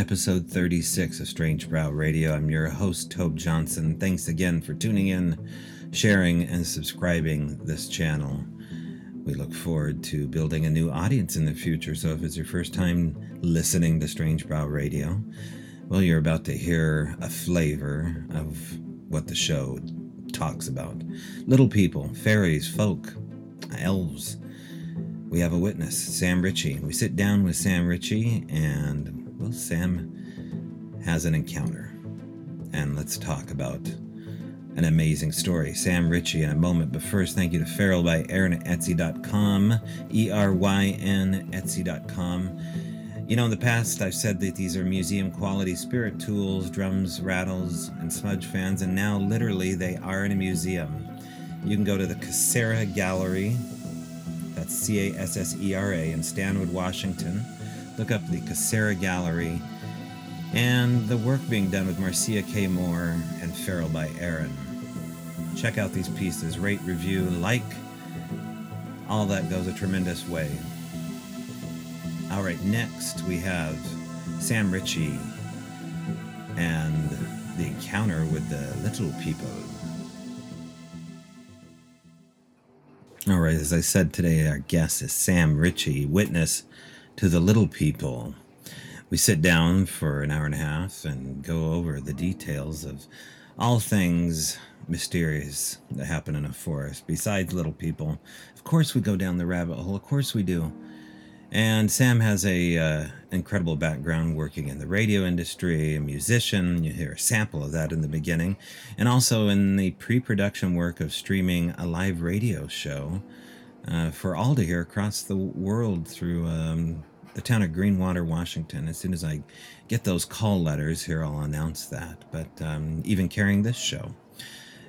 episode 36 of Strange Brow Radio. I'm your host, Tobe Johnson. Thanks again for tuning in, sharing, and subscribing this channel. We look forward to building a new audience in the future. So if it's your first time listening to Strange Brow Radio, well, you're about to hear a flavor of what the show talks about little people, fairies, folk, elves. We have a witness, Sam Ritchie. We sit down with Sam Ritchie, and, well, Sam has an encounter. And let's talk about an amazing story. Sam Ritchie in a moment, but first, thank you to Feral by Eryn at Etsy.com, E R Y N Etsy.com. You know, in the past, I've said that these are museum quality spirit tools, drums, rattles, and smudge fans, and now literally they are in a museum. You can go to the Cassera Gallery, that's C A S S E R A, in Stanwood, Washington. Look up the Cassera Gallery and the work being done with Marcia K. Moore and Feral by Eryn. Check out these pieces, rate, review, like. All that goes a tremendous way. All right, next we have Sam Ritchie and the encounter with the little people. All right, as I said today, our guest is Sam Ritchie, witness to the little people. We sit down for an hour and a half and go over the details of all things mysterious that happen in a forest. Besides little people, of course, we go down the rabbit hole. Of course, we do. And Sam has a uh, incredible background working in the radio industry, a musician. You hear a sample of that in the beginning, and also in the pre-production work of streaming a live radio show uh, for all to hear across the world through um, the town of Greenwater, Washington. As soon as I get those call letters here, I'll announce that. But um, even carrying this show,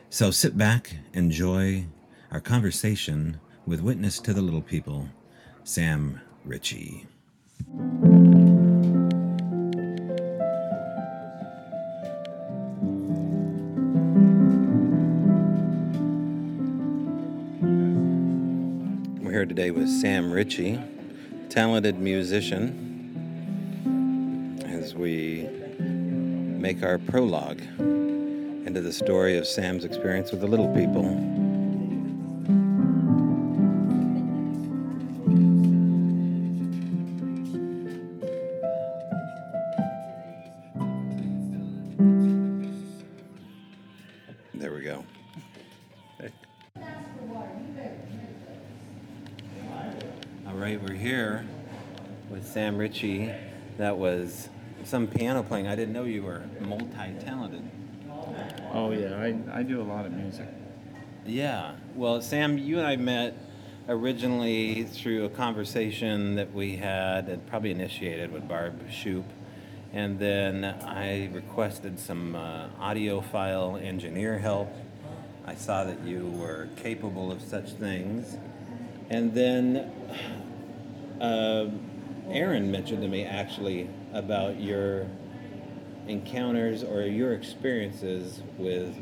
so sit back, enjoy our conversation with witness to the little people, Sam Ritchie. We're here today with Sam Ritchie, talented musician, as we make our prologue into the story of Sam's experience with the little people. Ritchie. That was some piano playing. I didn't know you were multi-talented. Oh yeah, I, I do a lot of music. Yeah. Well, Sam, you and I met originally through a conversation that we had, and probably initiated with Barb Shoop. And then I requested some uh, audiophile engineer help. I saw that you were capable of such things. And then uh, Aaron mentioned to me actually about your encounters or your experiences with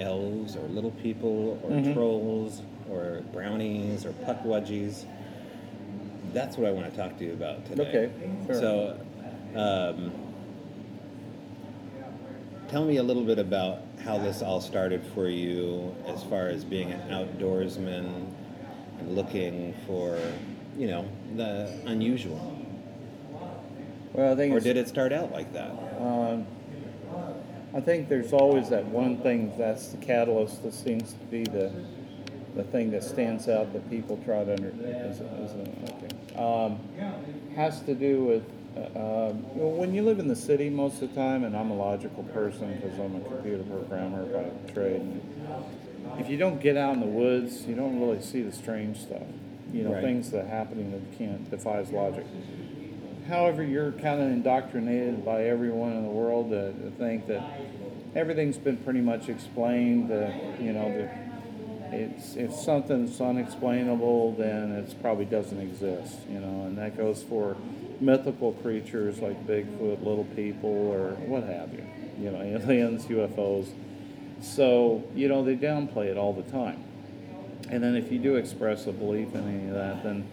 elves or little people or Mhm. trolls or brownies or pukwudgies. That's what I want to talk to you about today. Okay, sure. So, um, tell me a little bit about how this all started for you as far as being an outdoorsman and looking for, you know, the unusual. Well, I think Or did it start out like that? Um, I think there's always that one thing that's the catalyst that seems to be the the thing that stands out that people try to under is, is okay. um, has to do with uh, um, know, when you live in the city most of the time, and I'm a logical person because I'm a computer programmer by trade. If you don't get out in the woods, you don't really see the strange stuff. You know, Right. things that are happening that can't defies logic. However, you're kind of indoctrinated by everyone in the world to, to think that everything's been pretty much explained. That you know, that it's if something's unexplainable, then it probably doesn't exist. You know, and that goes for mythical creatures like Bigfoot, little people, or what have you. You know, aliens, UFOs. So you know, they downplay it all the time. And then if you do express a belief in any of that, then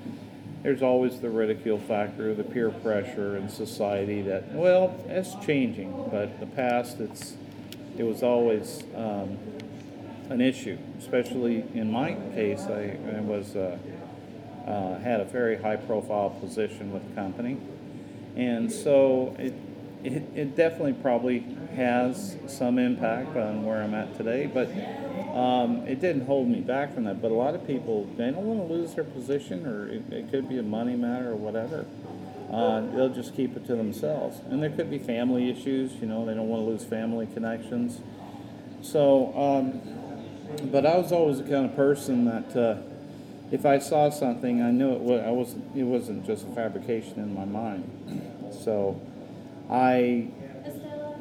there's always the ridicule factor, the peer pressure in society that, well, it's changing, but in the past, it's, it was always um, an issue. Especially in my case, I, I was uh, uh, had a very high profile position with the company, and so it, it, it definitely probably has some impact on where I'm at today, but um, it didn't hold me back from that. But a lot of people, they don't want to lose their position, or it, it could be a money matter or whatever. Uh, they'll just keep it to themselves. And there could be family issues, you know, they don't want to lose family connections. So, um, but I was always the kind of person that uh, if I saw something, I knew it was, I wasn't, it wasn't just a fabrication in my mind. So, I,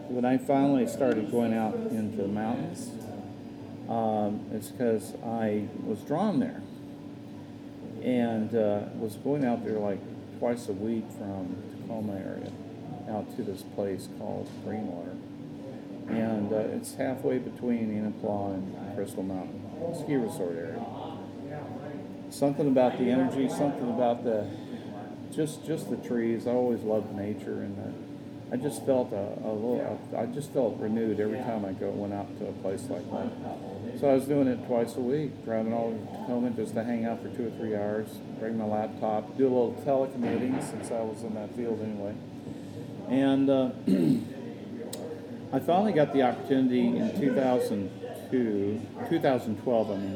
when I finally started going out into the mountains, um, it's because I was drawn there and uh, was going out there like twice a week from Tacoma area out to this place called Greenwater. And uh, it's halfway between Enumclaw and Crystal Mountain, ski resort area. Something about the energy, something about the just just the trees. I always loved nature, and the, I just felt a, a little. I just felt renewed every time I go went out to a place like that. So I was doing it twice a week, driving all over Tacoma just to hang out for two or three hours, bring my laptop, do a little telecommuting since I was in that field anyway. And uh, I finally got the opportunity in 2002, 2012, I mean,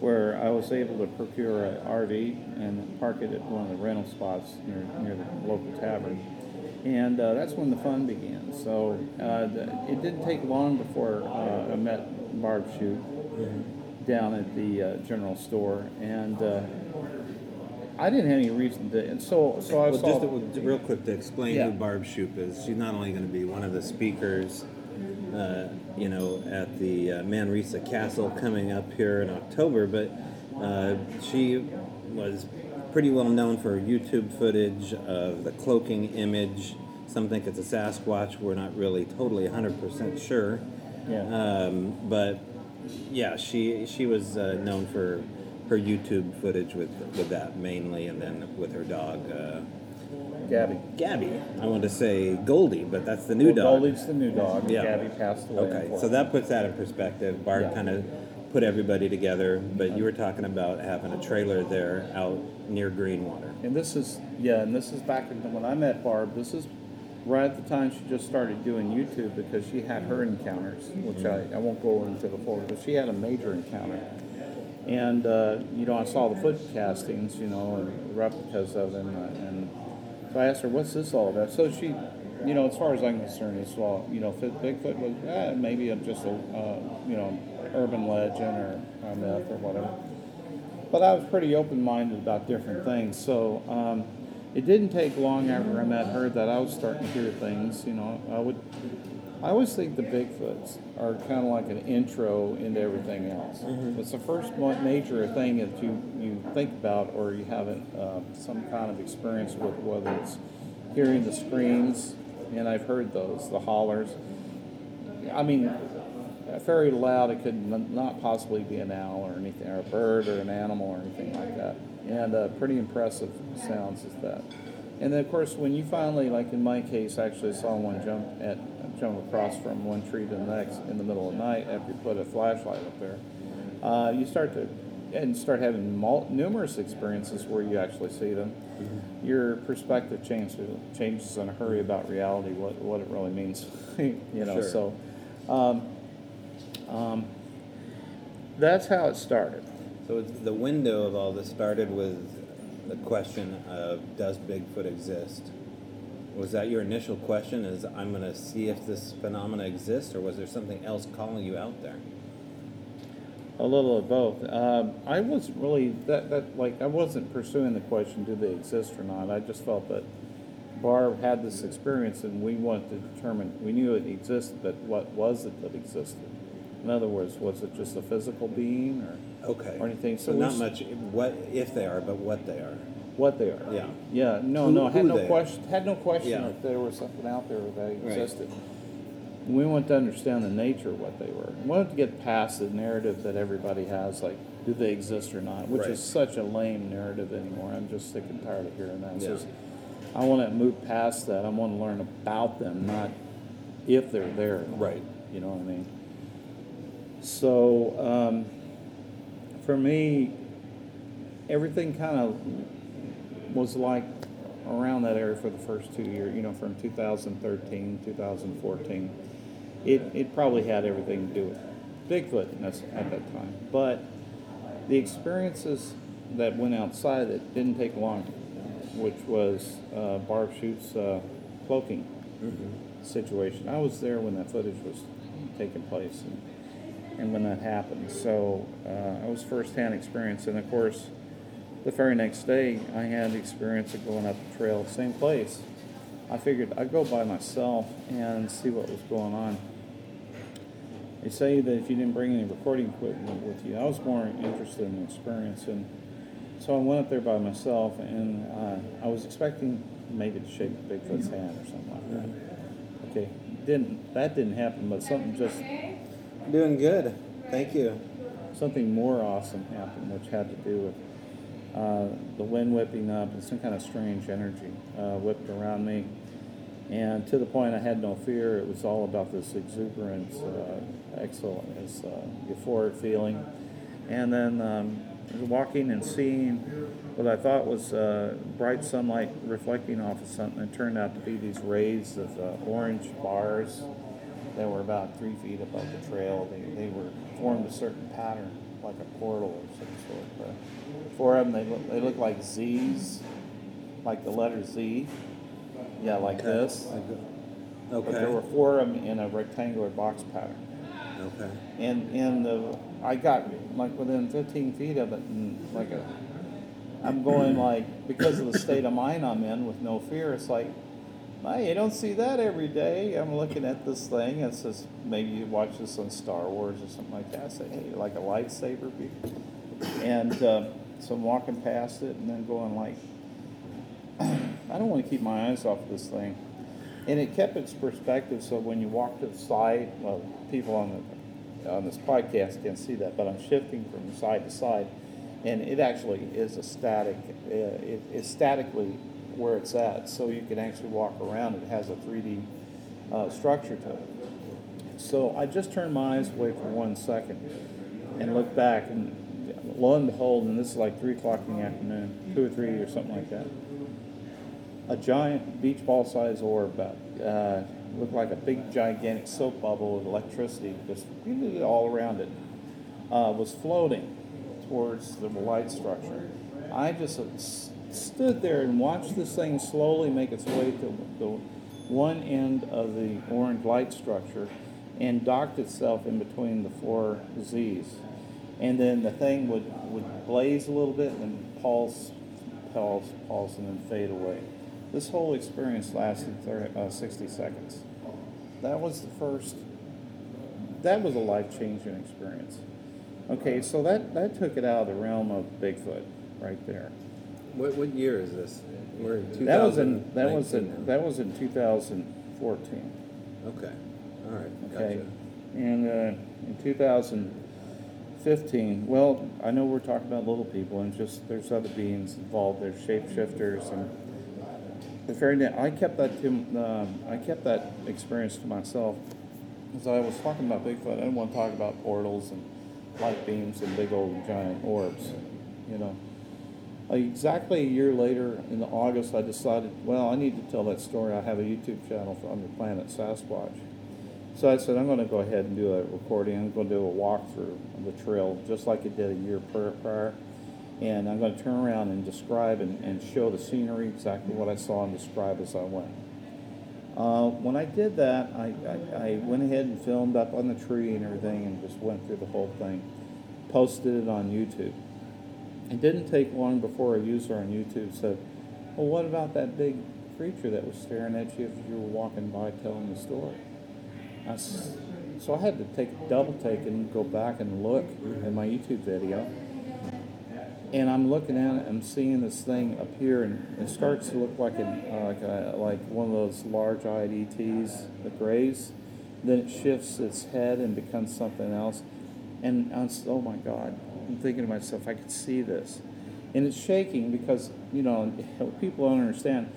where I was able to procure an RV and park it at one of the rental spots near, near the local tavern. And uh, that's when the fun began. So uh, the, it didn't take long before uh, I met Barb Shoop down at the uh, general store, and uh, I didn't have any reason to. And so, so I well, saw. just to, real quick to explain Yeah. who Barb Shoop is. She's not only going to be one of the speakers, uh, you know, at the uh, Manresa Castle coming up here in October, but uh, she was pretty well known for YouTube footage of the cloaking image. Some think it's a Sasquatch. We're not really totally 100% sure. Yeah. Um, but yeah, she she was uh, known for her YouTube footage with with that mainly, and then with her dog uh, Gabby. Gabby. I want to say Goldie, but that's the new Well, dog. Goldie's the new dog. Yeah. Gabby passed away. Okay, so that puts that in perspective. Bart Yeah. kind of put everybody together, but you were talking about having a trailer there out near Greenwater. And this is yeah, and this is back when I met Barb. This is right at the time she just started doing YouTube because she had her encounters, which I, I won't go into the full, but she had a major encounter. And uh, you know, I saw the foot castings, you know, and replicas of them, uh, and so I asked her, "What's this all about?" So she, you know, as far as I'm concerned, it's well, you know, Bigfoot was eh, maybe just a uh, you know urban legend or a myth or whatever but I was pretty open-minded about different things. So um, it didn't take long after I met her that I was starting to hear things. You know, I would. I always think the Bigfoots are kind of like an intro into everything else. It's the first major thing that you, you think about or you have uh, some kind of experience with, whether it's hearing the screams, and I've heard those, the hollers. I mean, very loud. It could not possibly be an owl or anything, or a bird or an animal or anything like that. And uh, pretty impressive sounds is that. And then of course, when you finally, like in my case, actually saw one jump at jump across from one tree to the next in the middle of the night after you put a flashlight up there, uh, you start to and start having mul- numerous experiences where you actually see them. Your perspective changes changes in a hurry about reality, what what it really means, you know. Sure. So. Um, um, that's how it started. So the window of all this started with the question of does Bigfoot exist? Was that your initial question? Is I'm going to see if this phenomena exists, or was there something else calling you out there? A little of both. Um, I wasn't really that, that like I wasn't pursuing the question do they exist or not. I just felt that Barb had this experience and we wanted to determine we knew it existed, but what was it that existed? In other words, was it just a physical being or Okay. or anything? So we not much what if they are, but what they are. what they are. Yeah. Yeah. No, Who- no. Had no they are. question. Had no question Yeah. that there was something out there that Right. existed. We want to understand the nature of what they were. We want to get past the narrative that everybody has, like do they exist or not? Which Right. is such a lame narrative anymore. I'm just sick and tired of hearing that. Yeah. just, I want to move past that. I want to learn about them, not if they're there. Right. You know what I mean? So, um, for me, everything kind of was like around that area for the first two years, you know, from 2013, 2014. It, it probably had everything to do with Bigfoot at that time. But the experiences that went outside it didn't take long, which was uh, Barb Shoop's uh, cloaking situation. I was there when that footage was taking place and, and when that happened. So uh, it was firsthand experience. And of course, the very next day, I had the experience of going up the trail, same place. I figured I'd go by myself and see what was going on. They say that if you didn't bring any recording equipment with you, I was more interested in the experience. And so I went up there by myself, and uh, I was expecting maybe to shake Bigfoot's hand or something like that. Okay, didn't that didn't happen, but something just Doing good. Thank you. something more awesome happened, which had to do with uh, the wind whipping up and some kind of strange energy uh, whipped around me. And to the point I had no fear. It was all about this exuberance, uh, excellent, this uh, euphoric feeling. And then um, walking and seeing what I thought was uh, bright sunlight reflecting off of something. It turned out to be these rays of uh, orange bars that were about three feet above the trail. They, they were formed a certain pattern, like a portal or some sort. But four of them, they look, they look like Z's, like the letter Z. Yeah, like this. Okay. But there were four of them in a rectangular box pattern. Okay. And and the I got like within 15 feet of it, and like a, I'm going like because of the state of mind I'm in with no fear. It's like, hey, you don't see that every day. I'm looking at this thing. It says maybe you watch this on Star Wars or something like that. I say, hey, like a lightsaber, be- and uh, so I'm walking past it and then going like, I don't want to keep my eyes off of this thing. And it kept its perspective, so when you walk to the side, well, people on the on this podcast can't see that, but I'm shifting from side to side, and it actually is a static. Uh, it, it's statically where it's at, so you can actually walk around. It has a 3D uh, structure to it. So I just turned my eyes away for one second and looked back, and lo and behold, and this is like three o'clock in the afternoon, two or three or something like that a giant beach ball size orb uh, looked like a big gigantic soap bubble with electricity just all around it uh, was floating towards the light structure i just stood there and watched this thing slowly make its way to the one end of the orange light structure and docked itself in between the four z's and then the thing would, would blaze a little bit and pulse pulse pulse and then fade away this whole experience lasted 30, uh, 60 seconds. That was the first, that was a life changing experience. Okay, so that, that took it out of the realm of Bigfoot right there. What, what year is this? We're in 2019 That was in, that was in, that was in 2014. Okay. All right. Okay. Gotcha. And uh, in 2015, well, I know we're talking about little people, and just there's other beings involved. There's shapeshifters, and the very net. I kept that to um, I kept that experience to myself because I was talking about Bigfoot. I didn't want to talk about portals and light beams and big old giant orbs, you know. Exactly a year later, in August, I decided, well, I need to tell that story. I have a YouTube channel for Under Planet Sasquatch. So I said, I'm going to go ahead and do a recording. I'm going to do a walkthrough of the trail, just like it did a year prior. And I'm going to turn around and describe and, and show the scenery, exactly what I saw, and describe as I went. Uh, when I did that, I, I, I went ahead and filmed up on the tree and everything and just went through the whole thing. Posted it on YouTube. It didn't take long before a user on YouTube said, Well, what about that big creature that was staring at you as you were walking by telling the story? I s so I had to take a double take and go back and look at my YouTube video. And I'm looking at it, I'm seeing this thing appear, and it starts to look like an, uh, like a, like one of those large-eyed ETs, the grays. Then it shifts its head and becomes something else, And I was, oh my God, I'm thinking to myself, I could see this. And it's shaking because, you know, people don't understand.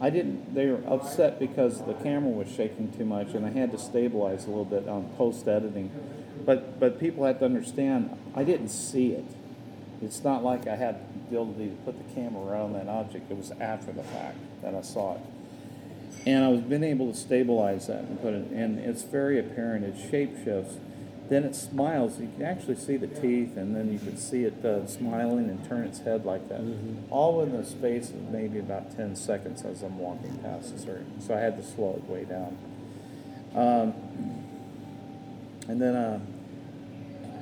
I didn't, they were upset because the camera was shaking too much and I had to stabilize a little bit on post editing. But, but people had to understand, I didn't see it. It's not like I had the ability to put the camera around that object. It was after the fact that I saw it. And I was been able to stabilize that and put it, and it's very apparent. It shape shifts. Then it smiles. You can actually see the teeth, and then you can see it uh, smiling and turn its head like that. All in the space of maybe about 10 seconds as I'm walking past the certain. So I had to slow it way down. Um, and then uh,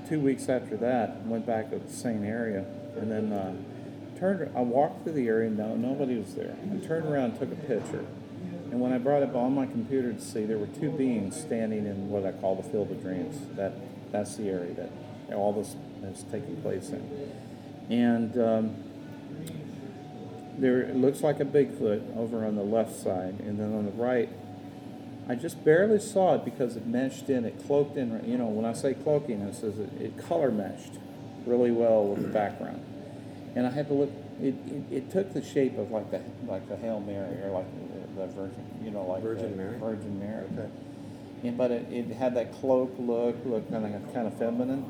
two weeks after that, went back to the same area, and then uh, turned. I walked through the area. No, nobody was there. I turned around, and took a picture, and when I brought it up on my computer to see, there were two beings standing in what I call the field of dreams. That that's the area that all this is taking place in, and. Um, there it looks like a Bigfoot over on the left side, and then on the right, I just barely saw it because it meshed in, it cloaked in. You know, when I say cloaking, it says it, it color meshed really well with the background, and I had to look. It, it, it took the shape of like the like the Hail Mary or like the, Virgin, you know, like Virgin Mary? Virgin Mary. Okay. And, but it, it had that cloak look, look kind of kind of feminine.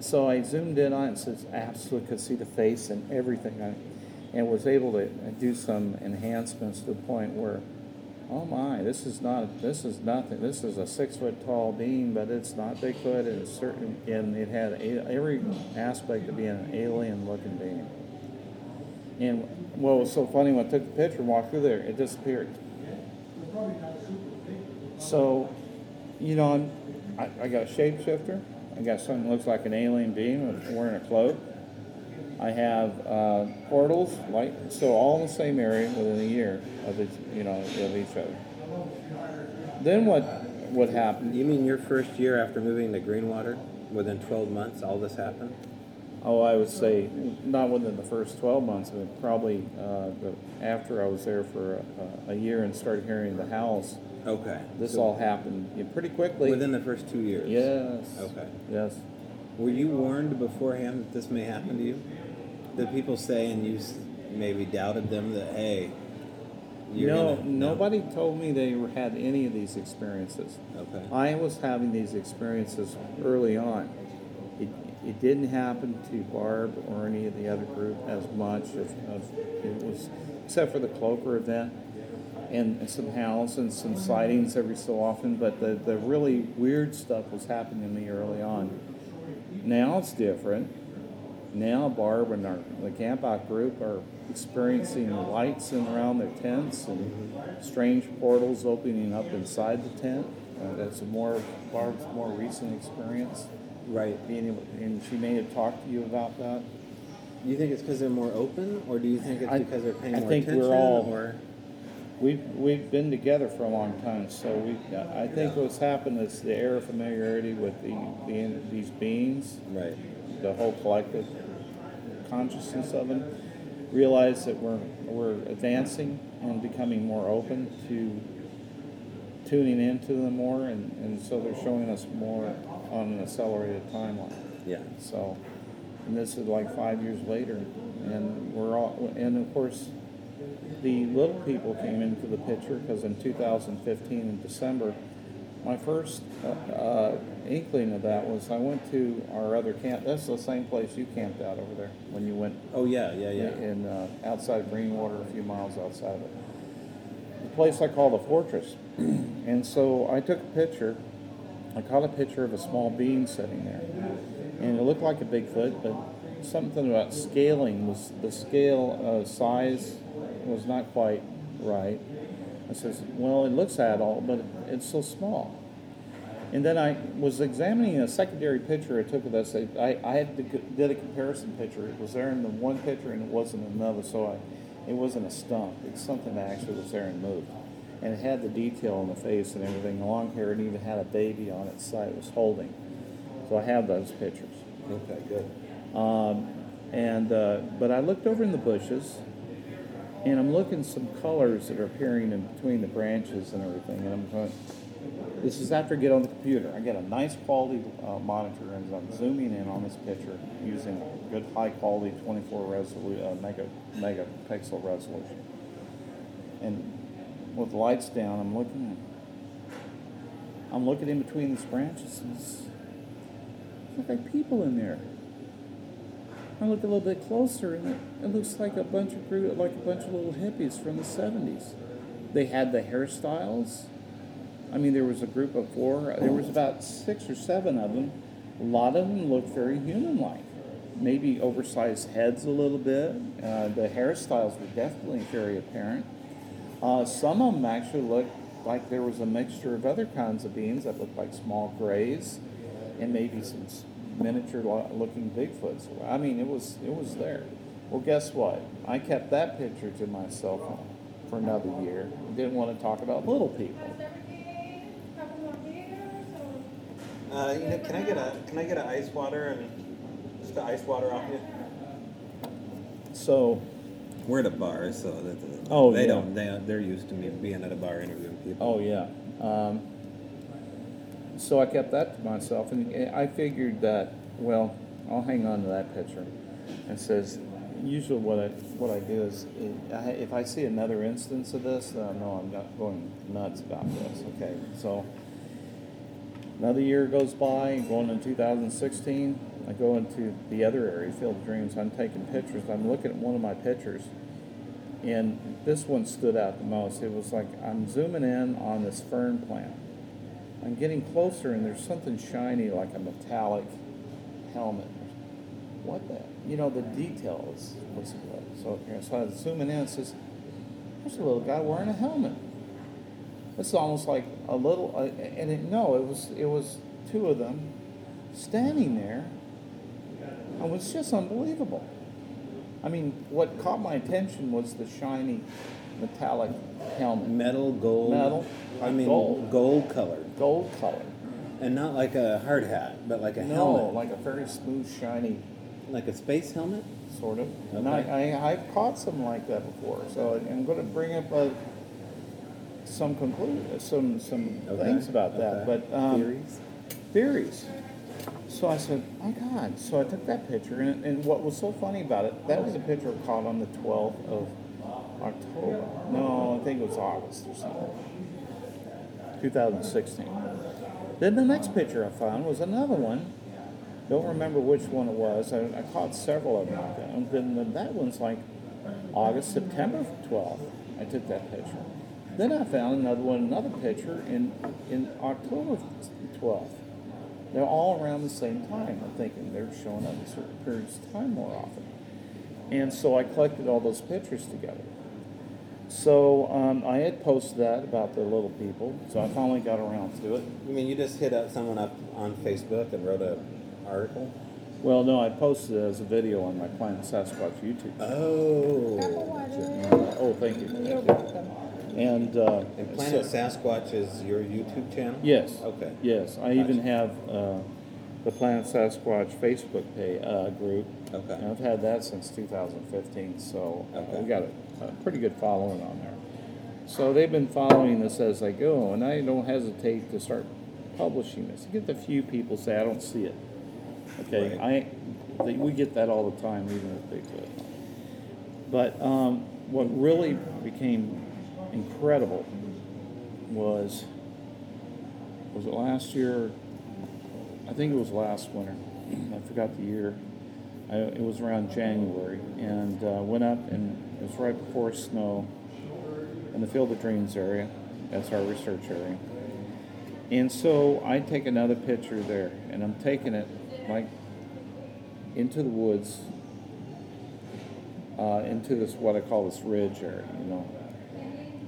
So I zoomed in on it and says absolutely could see the face and everything. I, and was able to do some enhancements to the point where, oh my, this is not this is nothing. This is a six foot tall being, but it's not Bigfoot. It's certain, and it had a, every aspect of being an alien looking being. And what was so funny when I took the picture and walked through there, it disappeared. So, you know, I, I got a shapeshifter. I got something that looks like an alien being wearing a cloak. I have uh, portals, like so, all in the same area within a year of each, you know, of each other. Then what? What happened? You mean your first year after moving to Greenwater? Within 12 months, all this happened? Oh, I would say not within the first 12 months, but probably uh, the, after I was there for a, a year and started hearing the howls. Okay. This So all happened yeah, pretty quickly. within the first two years? yes. Okay. Yes. Were you warned beforehand that this may happen to you? Did people say and you maybe doubted them that, hey, you're no, gonna, nobody told me they had any of these experiences. Okay. I was having these experiences early on. It, didn't happen to Barb or any of the other group as much as, as it was, except for the Cloaker event and some howls and some sightings every so often. But the, the really weird stuff was happening to me early on. Now it's different. Now Barb and our, the camp out group are experiencing lights in around their tents and strange portals opening up inside the tent. Uh, that's a more Barb's more recent experience. Right. Being able, and she may have talked to you about that. Do you think it's because they're more open, or do you think it's I- because they're paying I more think we're attention? all- or We've we've been together for a long time, so we. I think what's happened is the air of familiarity with the, the these beings, right? the whole collective consciousness of them, realize that we're we're advancing and becoming more open to tuning into them more, and, and so they're showing us more on an accelerated timeline. Yeah. So, and this is like five years later, and we're all, and of course, the little people came into the picture because in 2015 in December, my first uh, uh, inkling of that was I went to our other camp. That's the same place you camped out over there when you went Oh yeah, yeah, yeah. in uh, outside of Greenwater, a few miles outside of it. The place I call the Fortress. and so I took a picture. I caught a picture of a small being sitting there, and it looked like a Bigfoot, but something about scaling was the scale uh, size was not quite right. I says, well, it looks adult, but it's so small. And then I was examining a secondary picture I took of this. I, I had to, did a comparison picture. It was there in the one picture and it wasn't another, so I, it wasn't a stump. It's something that actually was there and moved. And it had the detail on the face and everything, long hair, and even had a baby on its side it was holding. So I have those pictures. Okay, good. Um, and uh, but I looked over in the bushes, and I'm looking some colors that are appearing in between the branches and everything. And I'm going, This is after I get on the computer. I get a nice quality uh, monitor and I'm zooming in on this picture using a good high quality 24 resolu- uh, mega megapixel resolution. And with lights down, I'm looking. I'm looking in between these branches. And look like people in there. I look a little bit closer, and it, it looks like a bunch of like a bunch of little hippies from the '70s. They had the hairstyles. I mean, there was a group of four. There was about six or seven of them. A lot of them looked very human-like. Maybe oversized heads a little bit. Uh, the hairstyles were definitely very apparent. Uh, some of them actually looked like there was a mixture of other kinds of beings that looked like small grays, and maybe some miniature-looking Bigfoots. I mean, it was it was there. Well, guess what? I kept that picture to myself for another year. Didn't want to talk about little people. Uh, you know, can I get a can I get an ice water and just the ice water off you? So, We're at a bar, so that, that- Oh, they yeah. don't they they're used to me being at a bar interviewing people. oh yeah. Um, so I kept that to myself, and I figured that well, I'll hang on to that picture. And says usually what I what I do is I- if I see another instance of this, then I know I'm not going nuts about this. Okay, so another year goes by, going into 2016, I go into the other area, Field of Dreams. I'm taking pictures. I'm looking at one of my pictures, and this one stood out the most. It was like I'm zooming in on this fern plant. I'm getting closer, and there's something shiny, like a metallic helmet. What the? You know, the details was good. So, so I was zooming in. It says, "There's a little guy wearing a helmet." It's almost like a little, uh, and it, no, it was it was two of them standing there. and It was just unbelievable. I mean, what caught my attention was the shiny metallic helmet, Metal, gold. Metal, I mean, gold. gold colored, gold color. and not like a hard hat, but like a no, helmet, like a very smooth, shiny like a space helmet. sort of. And Okay. I, I, I've caught something like that before, so I'm going to bring up uh some conclude some some Okay, things about that. okay. But um, Theories. theories. So I said, my God. So I took that picture, and, and what was so funny about it, that was a picture caught on the 12th of October. No, I think it was August or something. 2016. Then the next picture I found was another one. Don't remember which one it was. I, I caught several of them like that. And then that one's like August, September 12th. I took that picture. Then I found another one, another picture in in October 12th. They're all around the same time. I'm thinking they're showing up at certain periods of time more often. And so I collected all those pictures together. So um, I had posted that about the little people. So I finally got around to it. I mean, you just hit up someone up on Facebook and wrote an article. Well, no, I posted it as a video on my Planet Sasquatch YouTube. Oh. Uh, oh, thank you. You're Thank you. And, uh, And Planet so- Sasquatch is your YouTube channel? Yes. Okay. Yes, I even Gotcha. have uh, the Planet Sasquatch Facebook pay, uh, group. Okay. And I've had that since 2015, so uh, Okay. we got a, a pretty good following on there. So they've been following this as I go, and I don't hesitate to start publishing this. You get the few people say I don't see it. Okay, I they, we get that all the time, even with Bigfoot. But um, what really became incredible was was it last year? I think it was last winter. I forgot the year. I, it was around January, and uh, went up, and it was right before snow in the Field of Dreams area. That's our research area. And so I take another picture there, and I'm taking it like into the woods, uh, into this what I call this ridge area, you know.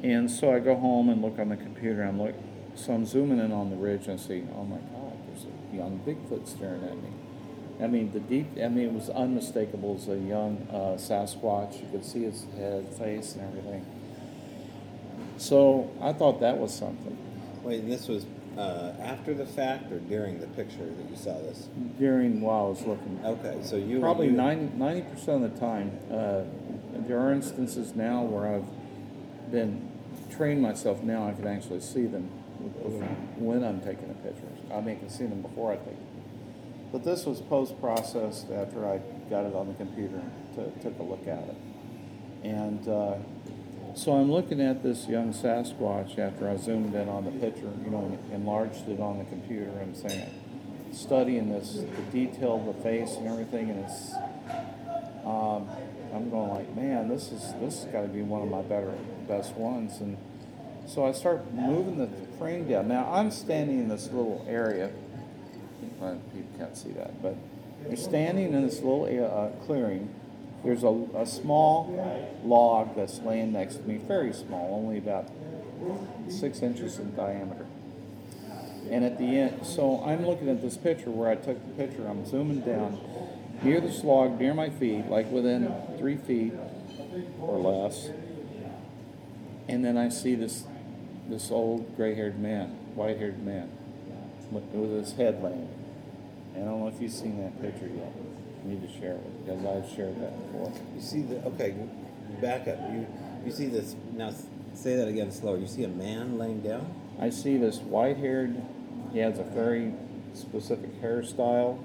And so I go home and look on the computer. I'm look, so I'm zooming in on the ridge and I see, oh my God, there's a young Bigfoot staring at me. I mean, the deep. I mean, it was unmistakable as a young uh, Sasquatch. You could see his head, face, and everything. So I thought that was something. Wait, and this was uh, after the fact or during the picture that you saw this? During while I was looking, Okay, so you probably 90 percent of the time. Uh, there are instances now where I've been trained myself. Now I can actually see them when I'm taking the pictures. I mean, I can see them before I take them. But this was post processed after I got it on the computer and took a look at it. And uh, so I'm looking at this young Sasquatch after I zoomed in on the picture, you know, enlarged it on the computer and saying, studying this, the detail of the face and everything, and it's, um, I'm going like, man, this is this has got to be one of my better, best ones. And so I start moving the frame down. Now I'm standing in this little area people can't see that, but you're standing in this little uh, clearing. There's a, a small log that's laying next to me, very small, only about six inches in diameter. And at the end, so I'm looking at this picture where I took the picture. I'm zooming down near the log, near my feet, like within three feet or less. And then I see this this old gray-haired man, white-haired man, with his head laying. I don't know if you've seen that picture yet. I need to share it because I've shared that before. You see the okay, back up. You you see this now. Say that again slower. You see a man laying down. I see this white-haired. He has a very specific hairstyle,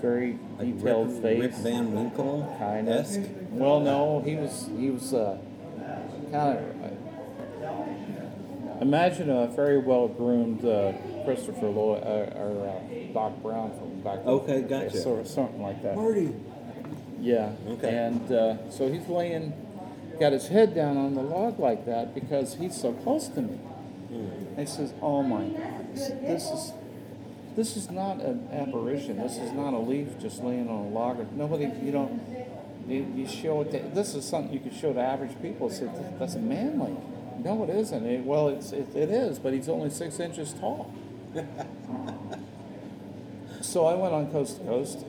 very Like detailed Rip, face. Rip Van Winkle kind of. esque. Well, no, he was he was uh, kind of. imagine a very well groomed uh, Christopher Lloyd uh, or uh, Doc Brown from back. Okay, gotcha. Sort of something like that. Marty. Yeah. Okay. And uh, so he's laying, got his head down on the log like that because he's so close to me. And he says, "Oh my God, this, this is." This is not an apparition. This is not a leaf just laying on a log. Nobody, you know, you, you show it. To, this is something you could show to average people. Say that's a man. No, it isn't. It, well, it's it, it is, but he's only six inches tall. so I went on coast to coast,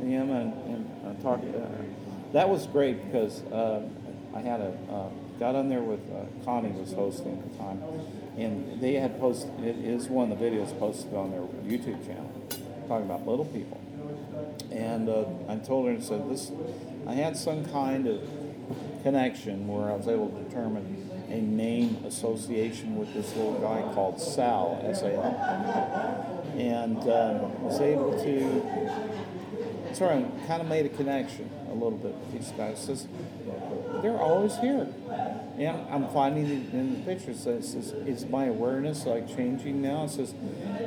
and him and, and uh, talked. Uh, that was great because uh, I had a uh, got on there with uh, Connie was hosting at the time, and they had posted. It is one of the videos posted on their YouTube channel, talking about little people. And uh, I told her and said this. I had some kind of connection where I was able to determine a name association with this little guy called Sal, S-A-L, and um, was able to sort of kind of made a connection a little bit with these guys. Says they're always here, and I'm finding it in the pictures. It says, "Is my awareness like changing now?" It says,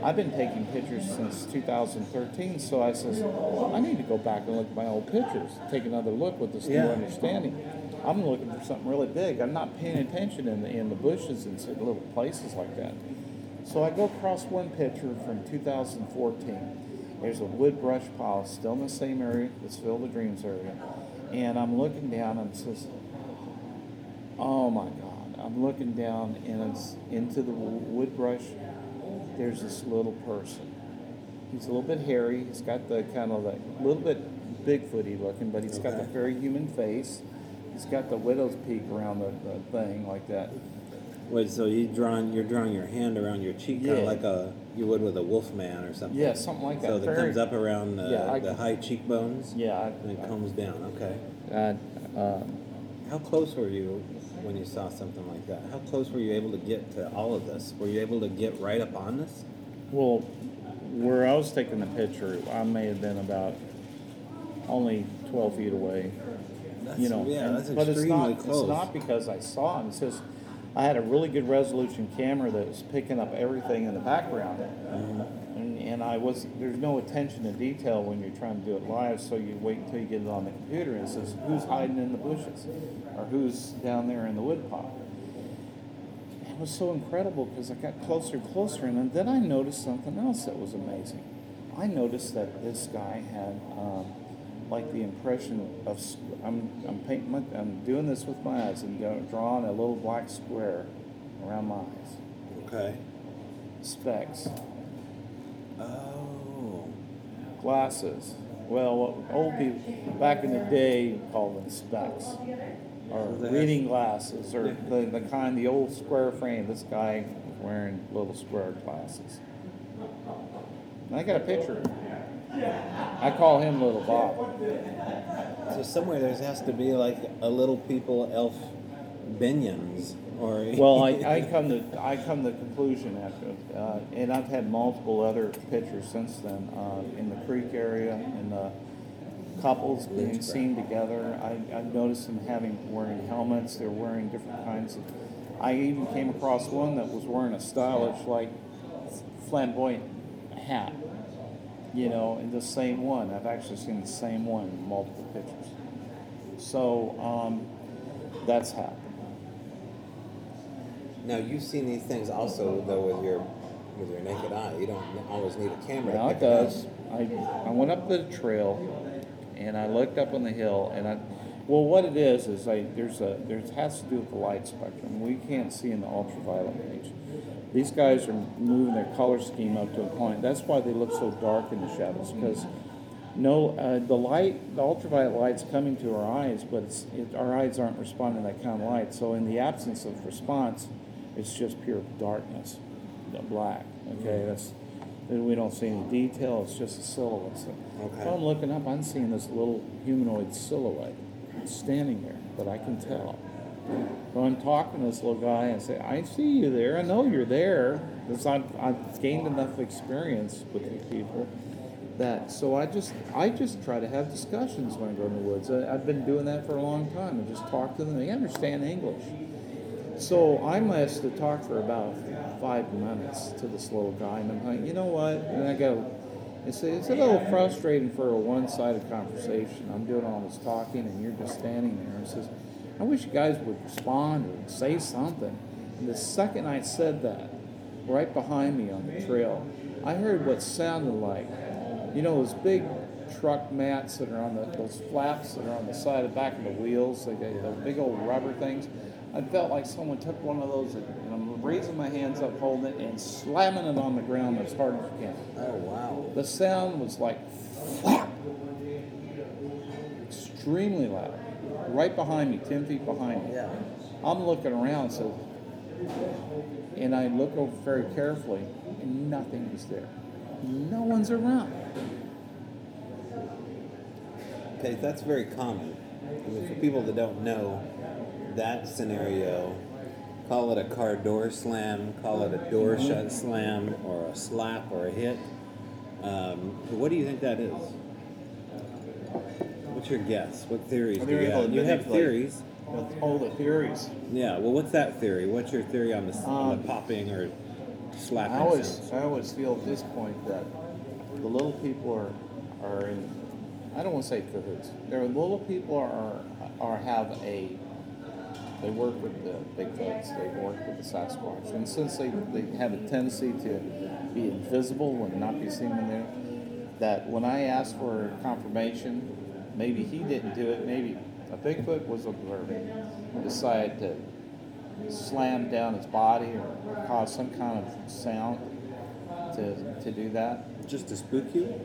"I've been taking pictures since 2013, so I says I need to go back and look at my old pictures, take another look with this Yeah. new understanding." I'm looking for something really big. I'm not paying attention in the in the bushes and little places like that. So I go across one picture from 2014. There's a wood brush pile still in the same area, this Field of Dreams area. And I'm looking down and it says, oh my God. I'm looking down and it's into the wood brush. There's this little person. He's a little bit hairy. He's got the kind of like a little bit Bigfooty looking, but he's got the very human face. He's got the widow's peak around the, the thing like that. Wait, so you drawing you're drawing your hand around your cheek, kind of like a you would with a wolf man or something. Yeah, something like that. So that Very- comes up around the, Yeah, I- the high cheekbones. Yeah, And it I, comes down. Okay. I, uh, How close were you when you saw something like that? How close were you able to get to all of this? Were you able to get right up on this? Well, where I was taking the picture, I may have been about only 12 feet away. That's, You know, yeah, and- that's but it's extremely not, close. It's not because I saw him. It's just I had a really good resolution camera that was picking up everything in the background. Mm-hmm. And, and I was there's no attention to detail when you're trying to do it live, so you wait until you get it on the computer and it says who's hiding in the bushes or who's down there in the wood pile. It was so incredible because I got closer and closer, and then I noticed something else that was amazing. I noticed that this guy had um, like the impression of I'm I'm painting my, I'm doing this with my eyes and go- drawing a little black square around my eyes, Okay. specs, Oh. glasses. Well, what old people back in the day called them specs, or So they have- reading glasses, or the, the kind the old square frame. This guy wearing little square glasses. And I got a picture. I call him Little Bob. So somewhere there has to be like a little people elf Binions or Well, I, I come to I come to the conclusion after, uh, and I've had multiple other pictures since then uh, in the creek area and the couples being seen together. I, I've noticed them having wearing helmets. They're wearing different kinds of. I even came across one that was wearing a stylish like flamboyant hat. You know, in the same one. I've actually seen the same one in multiple pictures. So um, that's happened. Now you've seen these things also though with your with your naked eye. You don't always need a camera. Now it does. I, I went up the trail and I looked up on the hill and I, well, what it is is I there's a there's has to do with the light spectrum. We can't see in the ultraviolet range. These guys are moving their color scheme up to a point. That's why they look so dark in the shadows because no, uh, the light, the ultraviolet light's coming to our eyes, but it's, it, our eyes aren't responding to that kind of light. So in the absence of response, it's just pure darkness, black. Okay, that's we don't see any detail. It's just a silhouette. So Okay. I'm looking up, I'm seeing this little humanoid silhouette standing there, but I can tell. I'm talking to this little guy and say, I see you there. I know you're there. Because I've, I've gained enough experience with these people that so I just I just try to have discussions when I go in the woods. I, I've been doing that for a long time. and just talk to them. They understand English. So I must have talked for about five minutes to this little guy, and I'm like, you know what? And I go, it's a, it's a little frustrating for a one-sided conversation. I'm doing all this talking, and you're just standing there. And says, I wish you guys would respond or say something. And the second I said that, right behind me on the trail, I heard what sounded like, you know, those big truck mats that are on the those flaps that are on the side of the back of the wheels, like the, the big old rubber things. I felt like someone took one of those and I'm raising my hands up, holding it, and slamming it on the ground as hard as I can. Oh wow. The sound was like flap, extremely loud, right behind me, ten feet behind me. Yeah. I'm looking around, so, and I look over very carefully, and nothing is there. No one's around. Okay, that's very common. I mean, for people that don't know, that scenario, call it a car door slam, call it a door shut slam, or a slap or a hit. Um, what do you think that is? What's your guess? What theories do you have? You have theories. All the theories. Yeah. Well, what's that theory? What's your theory on the, on Um, the popping or slapping I always, sounds? I always feel at this point that the little people are, are in, I don't want to say cahoots. There are little people are, are have a, they work with the Bigfoots, they work with the Sasquatch, and since they, they have a tendency to be invisible and not be seen when they're, that when I asked for confirmation, maybe he didn't do it, maybe a Bigfoot was observing, decided to slam down his body or cause some kind of sound to, to do that. Just to spook you?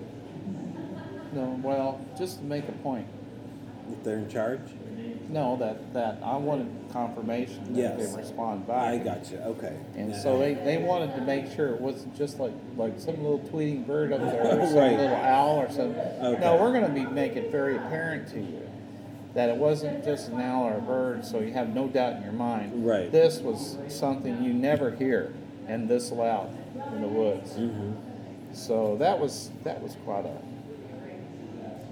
No, well, just to make a point. That they're in charge? No, that, that I wanted confirmation that Yes. they respond back. I got you. Okay. And so they, they wanted to make sure it wasn't just like, like some little tweeting bird up there or some Right. little owl or something. Okay. No, we're going to be make it very apparent to you that it wasn't just an owl or a bird, so you have no doubt in your mind. Right. This was something you never hear and this loud in the woods. Mhm. So that was that was quite a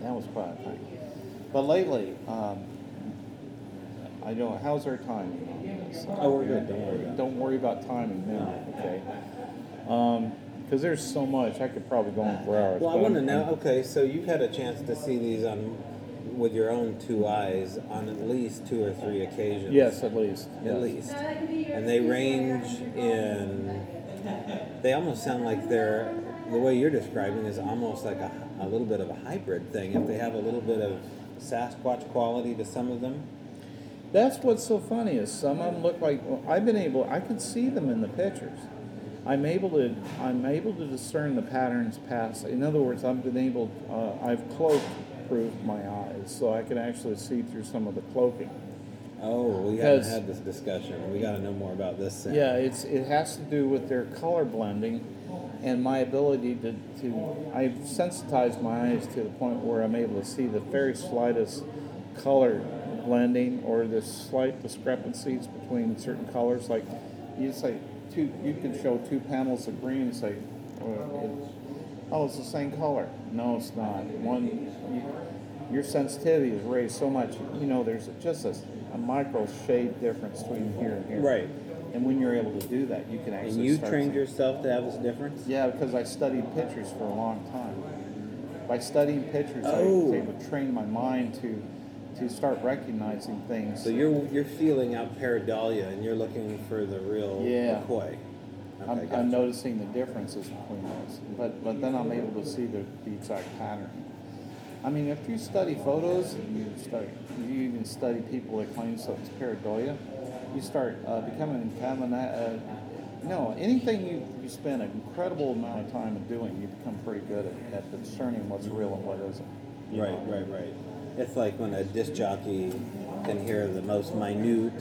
that was quite a thing. But lately, um, I don't. How's our time? on? Oh, we're good. Don't worry about. Don't worry about timing now. Okay. Um, because there's so much, I could probably go on for hours. Well, I want to know. Okay, so you've had a chance to see these on with your own two eyes on at least two or three occasions. Yes, at least. at yes. least, and they range in. They almost sound like they're the way you're describing is almost like a, a little bit of a hybrid thing. If they have a little bit of Sasquatch quality to some of them. That's what's so funny is some of them look like well, I've been able. I could see them in the pictures. I'm able to. I'm able to discern the patterns past. In other words, I've been able. Uh, I've cloaked proofed my eyes, so I can actually see through some of the cloaking. Oh, we haven't had this discussion. We got to know more about this. Sound. Yeah, it's it has to do with their color blending, and my ability to to. I've sensitized my eyes to the point where I'm able to see the very slightest color blending or the slight discrepancies between certain colors. Like you say, two, you can show two panels of green and say, oh, it, oh, it's the same color. No, it's not. One, you, your sensitivity is raised so much. You know, there's just a, a micro shade difference between here and here. Right. And when you're able to do that, you can actually. And you trained yourself to have this difference? yeah, because I studied pictures for a long time. By studying pictures, I Oh. was able to train my mind to to start recognizing things. So you're you're feeling out pareidolia and you're looking for the real Yeah. McCoy. Okay, I'm, gotcha. I'm noticing the differences between those, but but then I'm able to see the, the exact pattern. I mean, if you study photos, and you study, you even study people that claim so it's pareidolia, you start uh, becoming an, uh, no, anything you, you spend an incredible amount of time in doing, you become pretty good at, at discerning what's real and what isn't. Right, know? right, right. It's like when a disc jockey can hear the most minute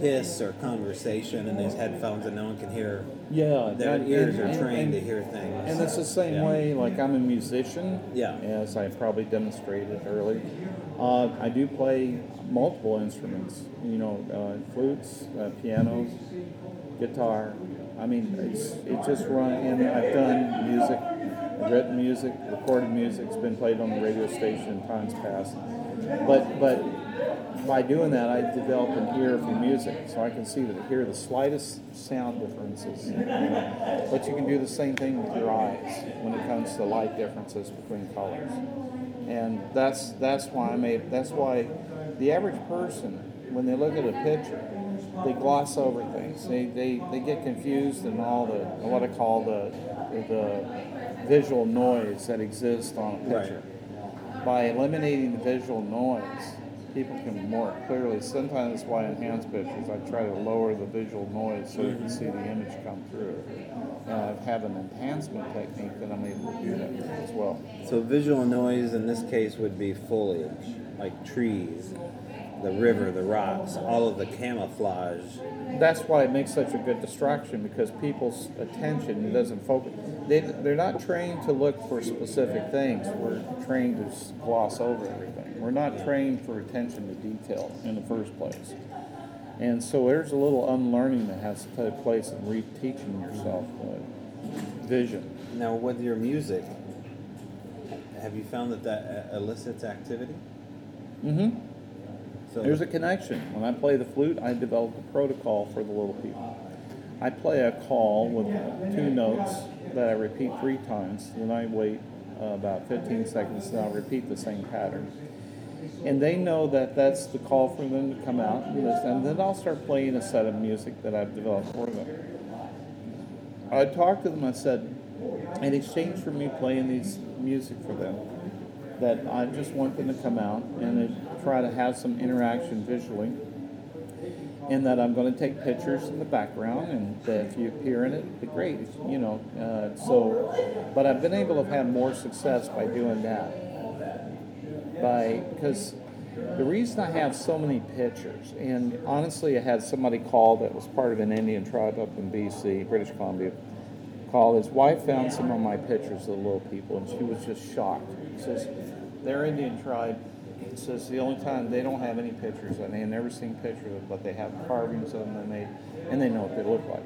hiss or conversation in his headphones and no one can hear. Yeah, Their and- ears and- are and- trained to hear things. And it's the same Yeah. way, like I'm a musician. Yeah. As I probably demonstrated earlier. Uh, I do play multiple instruments, you know, uh, flutes, uh, pianos, guitar. I mean, it's, it just run, and I've done music, written music, recorded music, it's been played on the radio station in times past. But, but by doing that, I develop an ear for music, so I can see that hear the slightest sound differences. But you can do the same thing with your eyes when it comes to light differences between colors, and that's that's why I made that's why the average person when they look at a picture, they gloss over things. They they, they get confused in all the what I call the the visual noise that exists on a Right. By eliminating the visual noise, people can more clearly. Sometimes that's why in enhanced pictures I try to lower the visual noise so you can see the image come through. And I have an enhancement technique that I'm able to do that as well. So visual noise in this case would be foliage, like trees, the river, the rocks, all of the camouflage. That's why it makes such a good distraction because people's attention doesn't focus. They, they're not trained to look for specific things. We're trained to gloss over everything. We're not trained for attention to detail in the first place. And so there's a little unlearning that has to take place in reteaching yourself uh, vision. Now, with your music, have you found that that uh, elicits activity? Mm-hmm. So There's a connection. When I play the flute, I develop a protocol for the little people. I play a call with two notes that I repeat three times, then I wait uh, about 15 seconds, and I'll repeat the same pattern. And they know that that's the call for them to come out and listen. And then I'll start playing a set of music that I've developed for them. I talked to them, I said, in exchange for me playing these music for them, that I just want them to come out and try to have some interaction visually. And that I'm going to take pictures in the background, and that if you appear in it, be great. You know, uh, so, but I've been able to have more success by doing that. By because the reason I have so many pictures, and honestly, I had somebody call that was part of an Indian tribe up in BC, British Columbia. Call his wife found some of my pictures of the little people, and she was just shocked. She says, "Their Indian tribe." He says the only time they don't have any pictures, and they have never seen pictures of it, but they have carvings of them, and they and they know what they look like.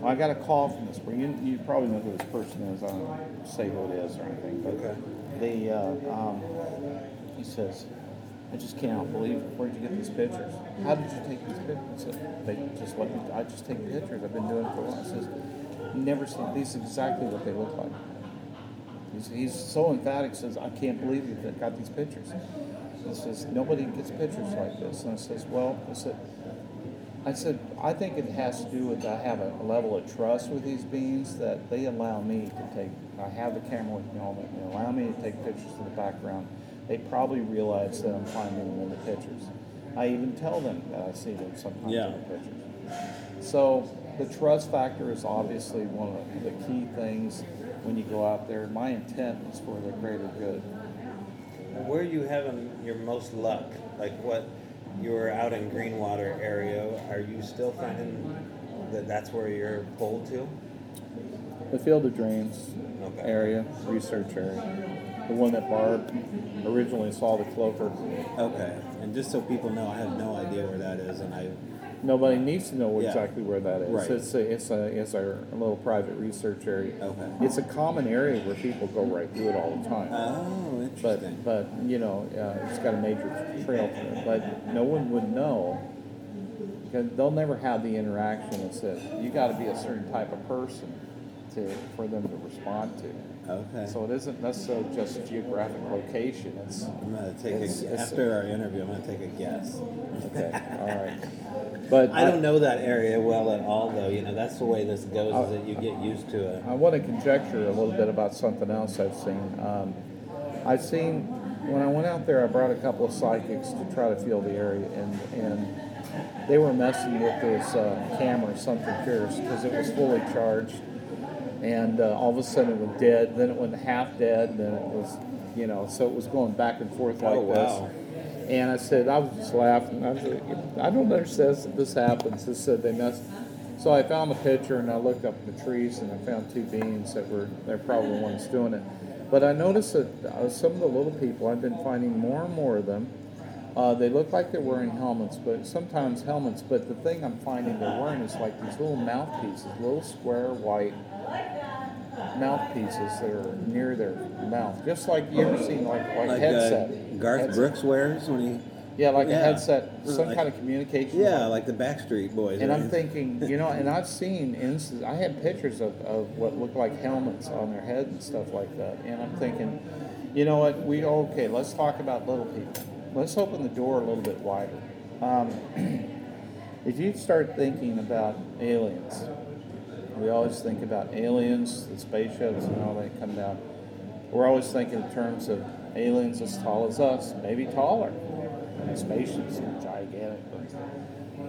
Well, I got a call from this. You, you probably know who this person is. I don't say who it is or anything, but Okay. the uh, um, he says, "I just cannot believe it. Where'd you get these pictures? How did you take these pictures?" I said, "They just let me. I just take pictures. I've been doing it for a while." He says, "Never seen these. Exactly what they look like." He's, he's so emphatic. Says, "I can't believe you got these pictures." He says, "Nobody gets pictures like this." And I says, "Well," I said. I said, I think it has to do with I have a, a level of trust with these beings that they allow me to take. I have the camera with me all the They allow me to take pictures of the background. They probably realize that I'm finding them in the pictures. I even tell them that I see them sometimes Yeah. in the pictures. So the trust factor is obviously one of the key things when you go out there. My intent is for the greater good. Where are you having your most luck? Like what you were out in Greenwater area, are you still finding that that's where you're pulled to? The Field of Dreams Okay. area, research area. the one that Barb originally saw the cloaker. Okay. And just so people know, I have no idea where that is, and I. Nobody needs to know Yeah. exactly where that is. Right. It's a, it's a it's our little private research area. Okay. It's a common area where people go right through it all the time. Oh, interesting. but but you know uh, it's got a major trail to it. But no one would know because they'll never have the interaction. That you got to be a certain type of person to for them to respond to. Okay. So it isn't necessarily just a geographic location. It's I'm gonna take It's- a, it's- after our interview. I'm gonna take a guess. okay. All right. But I don't know that area well at all, though. You know, that's the way this goes. is that you get used to it. I want to conjecture a little bit about something else I've seen. Um, I've seen when I went out there, I brought a couple of psychics to try to feel the area, and and they were messing with this uh, camera, something fierce, because it was fully charged, and uh, all of a sudden it went dead. Then it went half dead, then it was, you know, so it was going back and forth like Oh, wow. this. And I said, I was just laughing. I was like, I don't understand that this happens. They said they messed. So I found the picture and I looked up the trees and I found two beans that were they're probably the ones doing it. But I noticed that uh, some of the little people I've been finding more and more of them. Uh, they look like they're wearing helmets, but sometimes helmets. But the thing I'm finding they're wearing is like these little mouthpieces, little square white mouthpieces that are near their mouth, just like you ever seen like like, Like headset. uh, Garth Headset. Brooks wears when he. Yeah, like a headset, some Like- kind of communication. Yeah, like the Backstreet Boys. And I'm thinking, you know, and I've seen instances, I had pictures of, of what looked like helmets on their head and stuff like that. And I'm thinking, you know what, we, okay, let's talk about little people. Let's open the door a little bit wider. Um, if you start thinking about aliens, we always think about aliens, the spaceships and all that come down. We're always thinking in terms of aliens as tall as us, maybe taller. Spaceships are gigantic.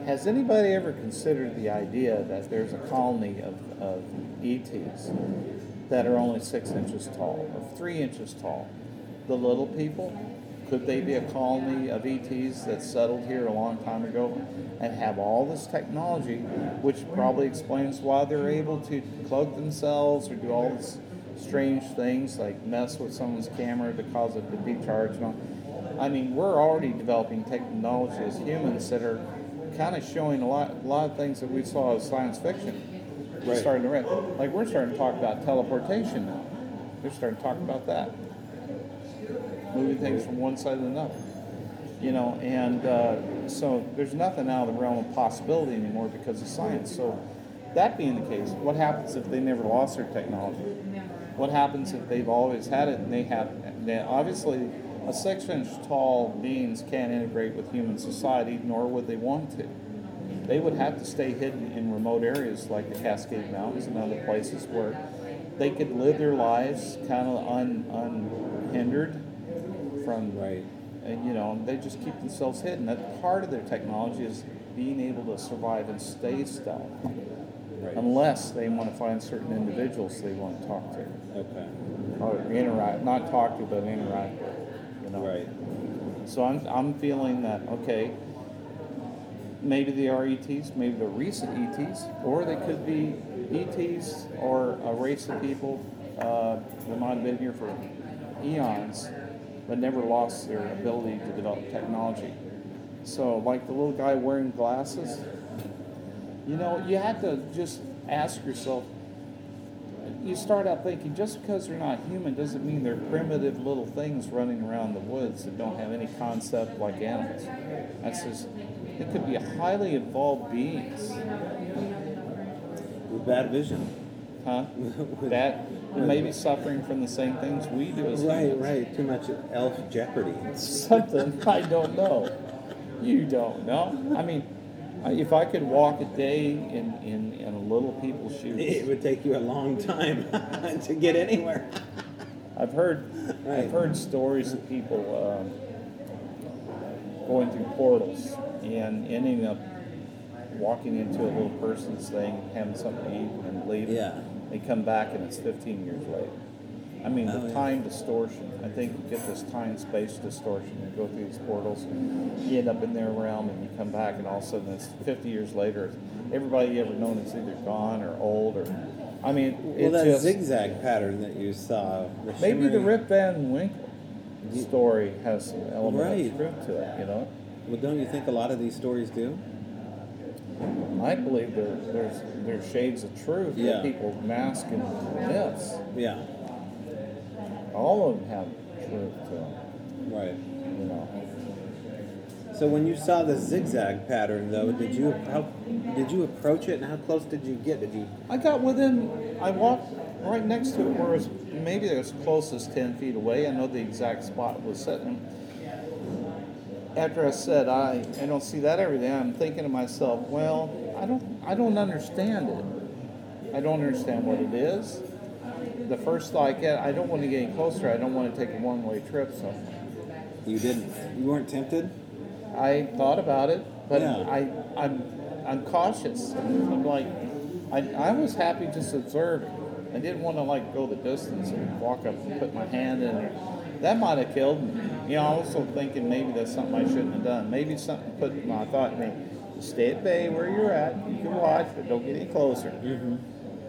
Has anybody ever considered the idea that there's a colony of, of ETs that are only six inches tall or three inches tall? The little people? Could they be a colony of ETs that settled here a long time ago and have all this technology, which probably explains why they're able to cloak themselves or do all these strange things like mess with someone's camera to cause it to be charged? I mean, we're already developing technology as humans that are kind of showing a lot, a lot of things that we saw as science fiction. Right. starting to read, like we're starting to talk about teleportation now. They're starting to talk about that, moving things from one side to another. You know, and uh, so there's nothing out of the realm of possibility anymore because of science. So that being the case, what happens if they never lost their technology? What happens if they've always had it and they have? They, obviously, a six-inch tall beings can't integrate with human society, nor would they want to. They would have to stay hidden in remote areas like the Cascade Mountains and other places where they could live their lives kind of un, unhindered from Right. and you know they just keep themselves hidden. That part of their technology is being able to survive and stay stealth, Right. unless they want to find certain individuals they want to talk to Okay. or interact, not talk to, but interact with. You know. Right. So I'm I'm feeling that okay. Maybe they are ETs, maybe they're recent ETs, or they could be ETs or a race of people uh, that might have been here for eons, but never lost their ability to develop technology. So, like the little guy wearing glasses, you know, you have to just ask yourself. You start out thinking just because they're not human doesn't mean they're primitive little things running around the woods that don't have any concept like animals. That's just, it could be highly evolved beings, With bad vision. huh? That may be suffering from the same things we do as Right, humans. right. Too much elf jeopardy. Something I don't know. You don't know. I mean, if I could walk a day in, in, in a little people's shoes. It would take you a long time to get anywhere. I've heard Right. I've heard stories of people um, going through portals and ending up walking into a little person's thing, having something to eat, and leaving. Yeah. They come back and it's 15 years later. I mean, Oh, the yeah. time distortion. I think you get this time space distortion. You go through these portals, you end up in their realm, and you come back, and all of a sudden it's 50 years later. Everybody you ever known is either gone or old or I mean, Well, that just zigzag pattern that you saw. The maybe the Rip Van Winkle story has some element Right. of truth to it. You know, Well, don't you think a lot of these stories do? I believe there, there's there's shades of truth Yeah. that people mask in myths. Yeah. All of them have truth to them. Right. You know, So when you saw the zigzag pattern, though, did you how, did you approach it, and how close did you get? Did you? I got within. I walked right next to it, where it was maybe as close as ten feet away. I know the exact spot it was sitting. After I said I, I don't see that every day, I'm thinking to myself, well, I don't, I don't understand it. I don't understand what it is. The first thought I get, I don't want to get any closer. I don't want to take a one-way trip. So You didn't. You weren't tempted. I thought about it, but Yeah. I, I'm, I'm cautious. I'm like, I, I was happy just observing. I didn't want to like go the distance and walk up and put my hand in there. That might have killed me. You know, I was also thinking maybe that's something I shouldn't have done. Maybe something put my thought in me. Stay at bay where you're at. You can watch, but don't get any closer. Mm-hmm.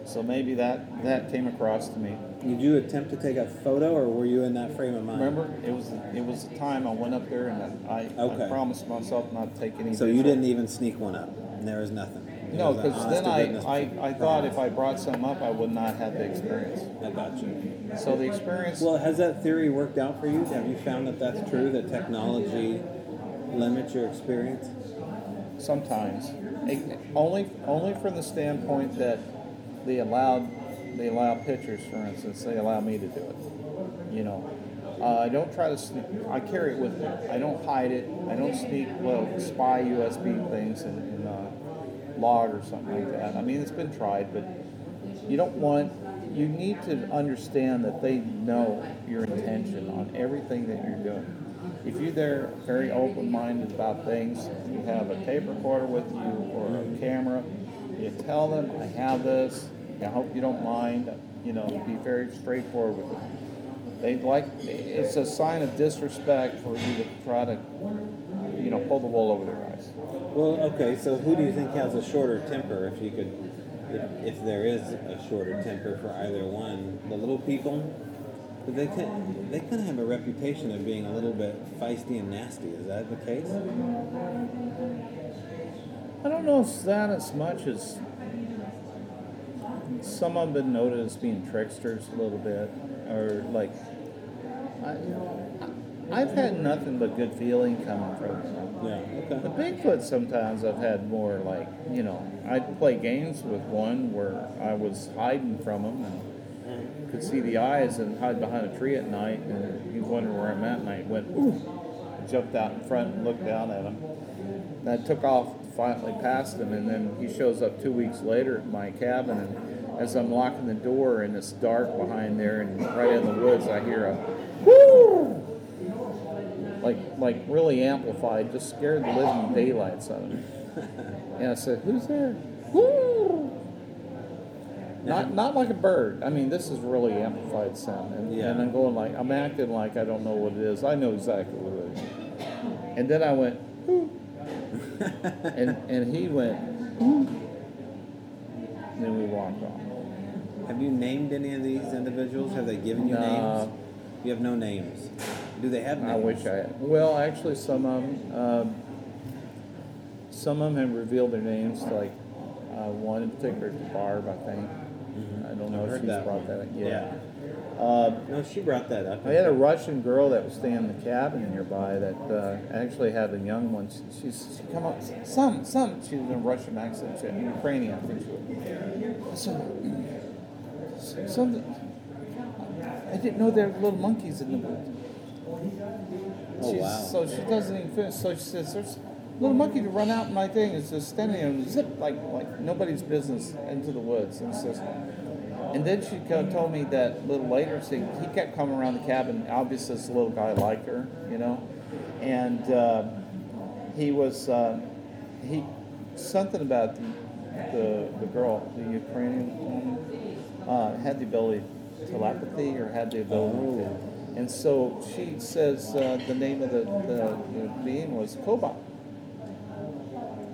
So maybe that that came across to me. Did you attempt to take a photo, or were you in that frame of mind? Remember, it was it was the time I went up there and I, I, Okay. promised myself not to take any. So you didn't even sneak one up, and there was nothing. No, because then I, I, I thought if I brought some up, I would not have the experience. I got you. So the experience, Well, has that theory worked out for you? Have you found that that's true? That technology limits your experience? sometimes, it, only only from the standpoint that they allowed they allow pictures, for instance, they allow me to do it. You know, uh, I don't try to sneak. I carry it with me. I don't hide it. I don't sneak little spy USB things in, in uh, log or something like that. I mean, it's been tried, but you don't want. You need to understand that they know your intention on everything that you're doing. If you're there very open-minded about things, you have a tape recorder with you or a camera, you tell them, I have this, I hope you don't mind, you know, be very straightforward with them. They like, it's a sign of disrespect for you to try to, you know, pull the wool over their eyes. Well, okay. So who do you think has a shorter temper? If you could, if, if there is a shorter temper for either one, the little people, but they can they kind of have a reputation of being a little bit feisty and nasty. Is that the case? I don't know if that as much as some of them been noted as being tricksters a little bit, or like I, I've had nothing but good feeling coming from them. Yeah. The Bigfoot sometimes I've had more like you know I'd play games with one where I was hiding from him and could see the eyes and hide behind a tree at night and he wondered where I'm at and I went ooh, jumped out in front and looked down at him. And I took off finally past him and then he shows up two weeks later at my cabin and as I'm locking the door and it's dark behind there and right in the woods I hear a whoo like like really amplified, just scared the living daylights out of me. And I said, "Who's there?" Woo! Not not like a bird. I mean, this is really amplified sound, and, Yeah. and I'm going like I'm acting like I don't know what it is. I know exactly what it is. And then I went, and and he went. And then we walked off. Have you named any of these individuals? Have they given you No. names? You have no names. Do they have names? I wish I had. Well, actually, some of them, um, some of them have revealed their names. Like uh, one in particular, Barb, I think. I don't know I've if she's that brought one. that. up. Yeah. Yeah. Uh, No, she brought that up. I had a Russian girl that was staying in the cabin nearby that uh, actually had a young one. She, she's she come up, some, some. She was in a Russian accent. She had Ukrainian, I think she was. So, some. I didn't know there were little monkeys in the woods. Oh, She's- wow. So she doesn't even finish. So she says, "There's a little monkey to run out, my thing is just standing there and zip like like nobody's business into the woods." And it's just, and then she told me that a little later, see, he kept coming around the cabin. Obviously, this little guy liked her, you know, and uh, he was uh, he something about the, the the girl, the Ukrainian woman, uh, had the ability telepathy or had the ability to. And so she says uh, the name of the, the, the being was Kobach.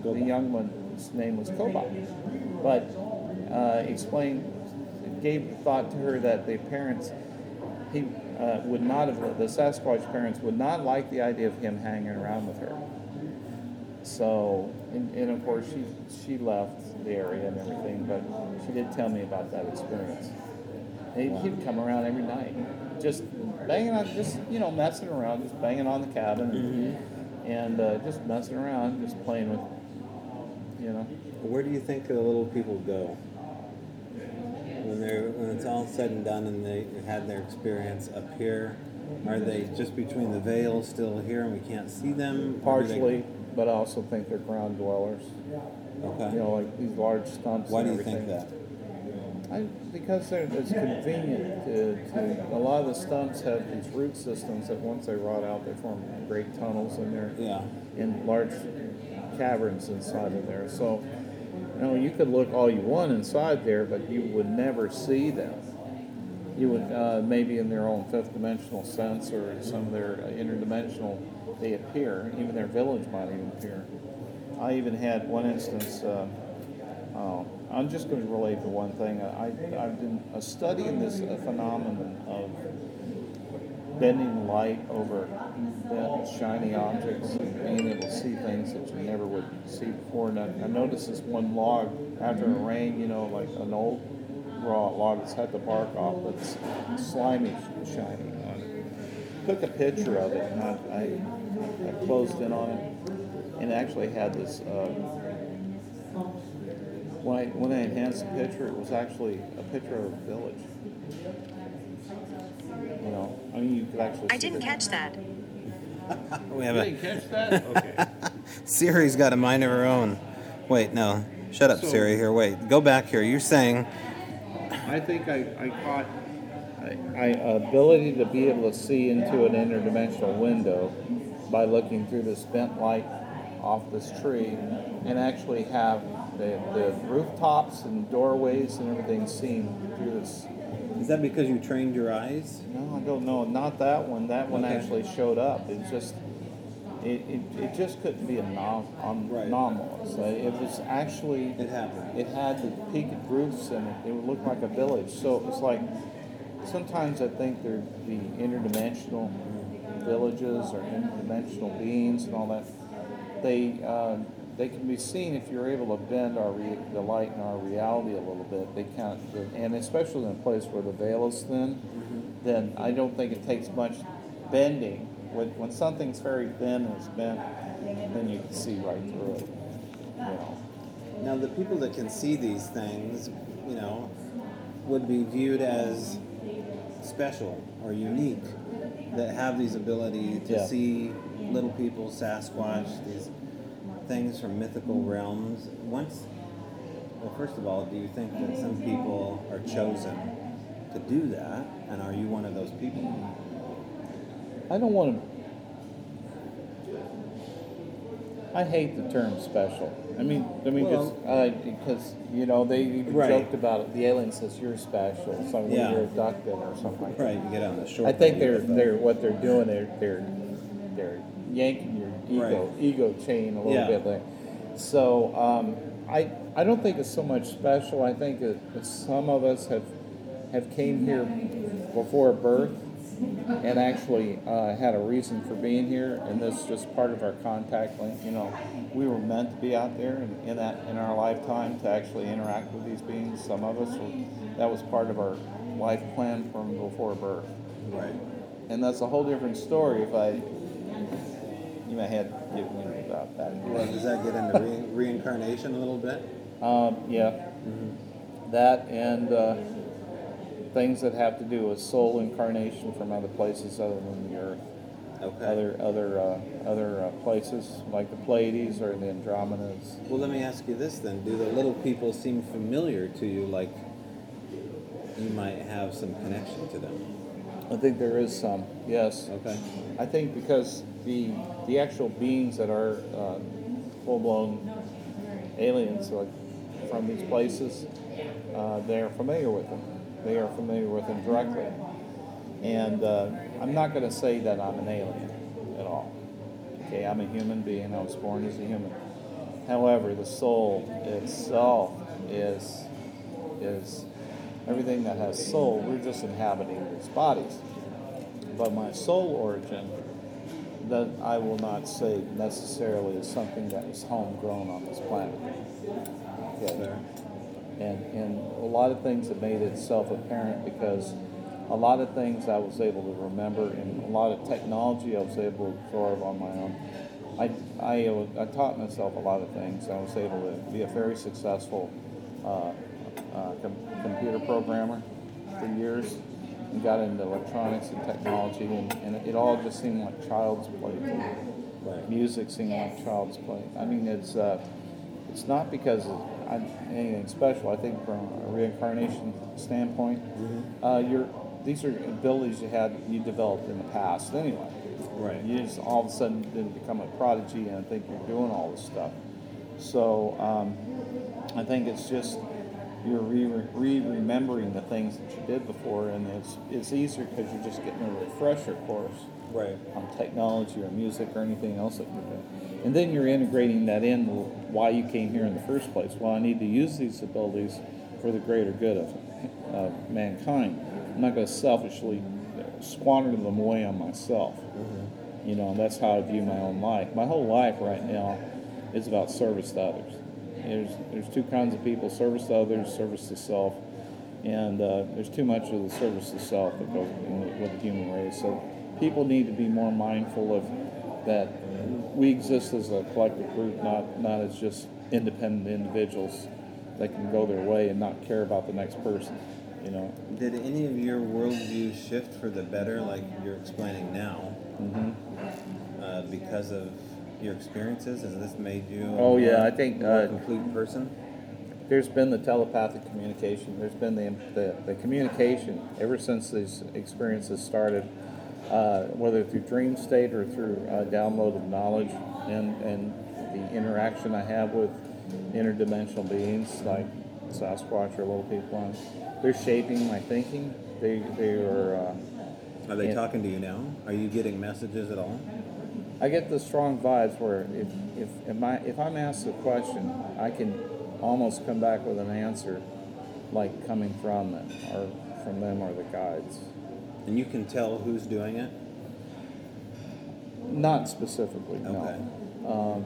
The young one's name was Kobach. But uh, explained gave thought to her that the parents, he uh, would not have, the Sasquatch parents would not like the idea of him hanging around with her. So, and, and of course, she she left the area and everything, but she did tell me about that experience. He'd, he'd come around every night, just banging on, just you know, messing around, just banging on the cabin, and, and uh, just messing around, just playing with, you know. Where do you think the little people go when they're when it's all said and done and they had their experience up here? Are they just between the veil still here and we can't see them? Do they- Partially, but I also think they're ground dwellers. Okay. You know, like these large stumps. Why do you think that? I, because they're, it's convenient to, to, a lot of the stumps have these root systems that once they rot out, they form great tunnels in there. Yeah. In large caverns inside of there. So, you know, you could look all you want inside there, but you would never see them. You would, uh, maybe in their own fifth dimensional sense or some of their uh, interdimensional, they appear. Even their village might even appear. I even had one instance, uh, I'm just going to relate to one thing. I, I've been studying this phenomenon of bending light over shiny objects and being able to see things that you never would see before. And I, I noticed this one log after a rain, you know, like an old raw log that's had the bark off, but it's slimy, sh- shiny on it. Took a picture of it and I, I, I closed in on it and it actually had this. Uh, when I when I enhanced the picture, it was actually a picture of a village. You know, I mean, you could actually. I see didn't the- catch that. We have You a didn't catch that? Okay. Siri's got a mind of her own. Wait, no. Shut up, So- Siri. Here, wait. Go back here. You're saying I think I, I caught I, I ability to be able to see into an interdimensional window by looking through this bent light off this tree and actually have the, the rooftops and doorways and everything seen through this is that because you trained your eyes? No, I don't know. Not that one. That one Okay. actually showed up. It just, it, it, it just couldn't be anom- um, Right. anomalous. It was actually, It happened. it had the peaked roofs and it, it would look like a village. So it was like, sometimes I think there'd be interdimensional villages or interdimensional beings and all that. They, uh, they can be seen if you're able to bend our re- the light in our reality a little bit. They can't, and especially in a place where the veil is thin, mm-hmm. then I don't think it takes much bending. When, when something's very thin and it's bent, then you can see right through it. You know. Now, the people that can see these things, you know, would be viewed as special or unique that have these ability to Yeah. see little people, Sasquatch, these things from mythical realms. Once, well, first of all, do you think that some people are chosen to do that, and are you one of those people? I don't want to. I hate the term special. I mean, I mean, Well- because uh, because you know they even Right. joked about it. The alien says you're special, so when Yeah. you're abducted or something like that. Right, you get on the short. I think they're they're what they're doing. They're they're they're yanking ego Right. ego chain a little Yeah. bit there. So um, I I don't think it's so much special. I think that some of us have have came here before birth and actually uh, had a reason for being here, and this is just part of our contact link. You know, we were meant to be out there in, in that in our lifetime to actually interact with these beings. Some of us, were, that was part of our life plan from before birth, Right. and that's a whole different story. If I, you may have to me about that. Well, does that get into re- reincarnation a little bit? Um, yeah, that and uh, things that have to do with soul incarnation from other places other than the earth. Okay. other other uh, other uh, places like the Pleiades or the Andromedas. Well, let me ask you this then: Do the little people seem familiar to you? Like you might have some connection to them? I think there is some, yes. Okay. I think because the the actual beings that are uh, full blown aliens, like from these places, uh, they are familiar with them. They are familiar with them directly. And uh, I'm not going to say that I'm an alien at all. Okay, I'm a human being. I was born as a human. However, the soul itself is is everything that has soul, we're just inhabiting these bodies. But my soul origin, that I will not say necessarily is something that is homegrown on this planet. Okay. And, and a lot of things have made itself apparent because a lot of things I was able to remember and a lot of technology I was able to absorb on my own. I, I, I taught myself a lot of things. I was able to be a very successful uh, uh, com- computer programmer for years and got into electronics and technology, and, and it all just seemed like child's play. Right. Music seemed like child's play. I mean, it's uh, it's not because of anything special. I think from a reincarnation standpoint, uh, you're, these are abilities you had you developed in the past anyway. Right. You just all of a sudden didn't become a prodigy and I think you're doing all this stuff. So um, I think it's just you're re remembering the things that you did before, and it's it's easier because you're just getting a refresher course Right. on technology or music or anything else that you're doing. And then you're integrating that in why you came here in the first place. Well, I need to use these abilities for the greater good of, of mankind. I'm not going to selfishly squander them away on myself. Mm-hmm. You know, and that's how I view my own life. My whole life right now is about service to others. There's, there's two kinds of people service to others, service to self. And uh, there's too much of the service to self that goes with the human race. So people need to be more mindful of that we exist as a collective group, not, not as just independent individuals that can go their way and not care about the next person. You know, Did any of your worldview shift for the better, like you're explaining now, Mm-hmm. uh, because of your experiences? Has this made you a Oh, yeah, I think, uh, complete person? there's been the telepathic communication. There's been the, the, the communication ever since these experiences started, uh, whether through dream state or through uh, download of knowledge and, and the interaction I have with interdimensional beings like Sasquatch or little people. They're shaping my thinking. They, they are. Uh, Are they talking to you now? Are you getting messages at all? I get the strong vibes where if if if, I, if I'm asked a question, I can almost come back with an answer, like coming from them or from them or the guides. And you can tell who's doing it? Not specifically, Okay. no. Um,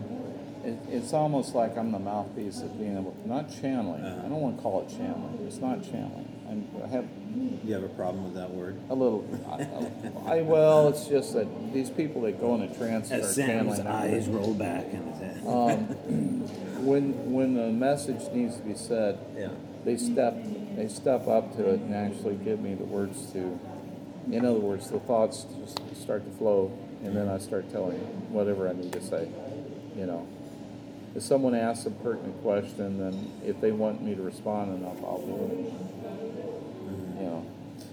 it, it's almost like I'm the mouthpiece of being able, to not channeling. Uh-huh. I don't want to call it channeling. It's not channeling. I'm, I have Do you have a problem with that word? a little. I, I well, it's just that these people that go in a trance As are Sam's channeling. eyes roll back in his head. Um, when when the message needs to be said, Yeah. they step they step up to it and actually give me the words to. In other words, the thoughts just start to flow, and then I start telling whatever I need to say. You know, if someone asks a pertinent question, then if they want me to respond enough, I'll do it.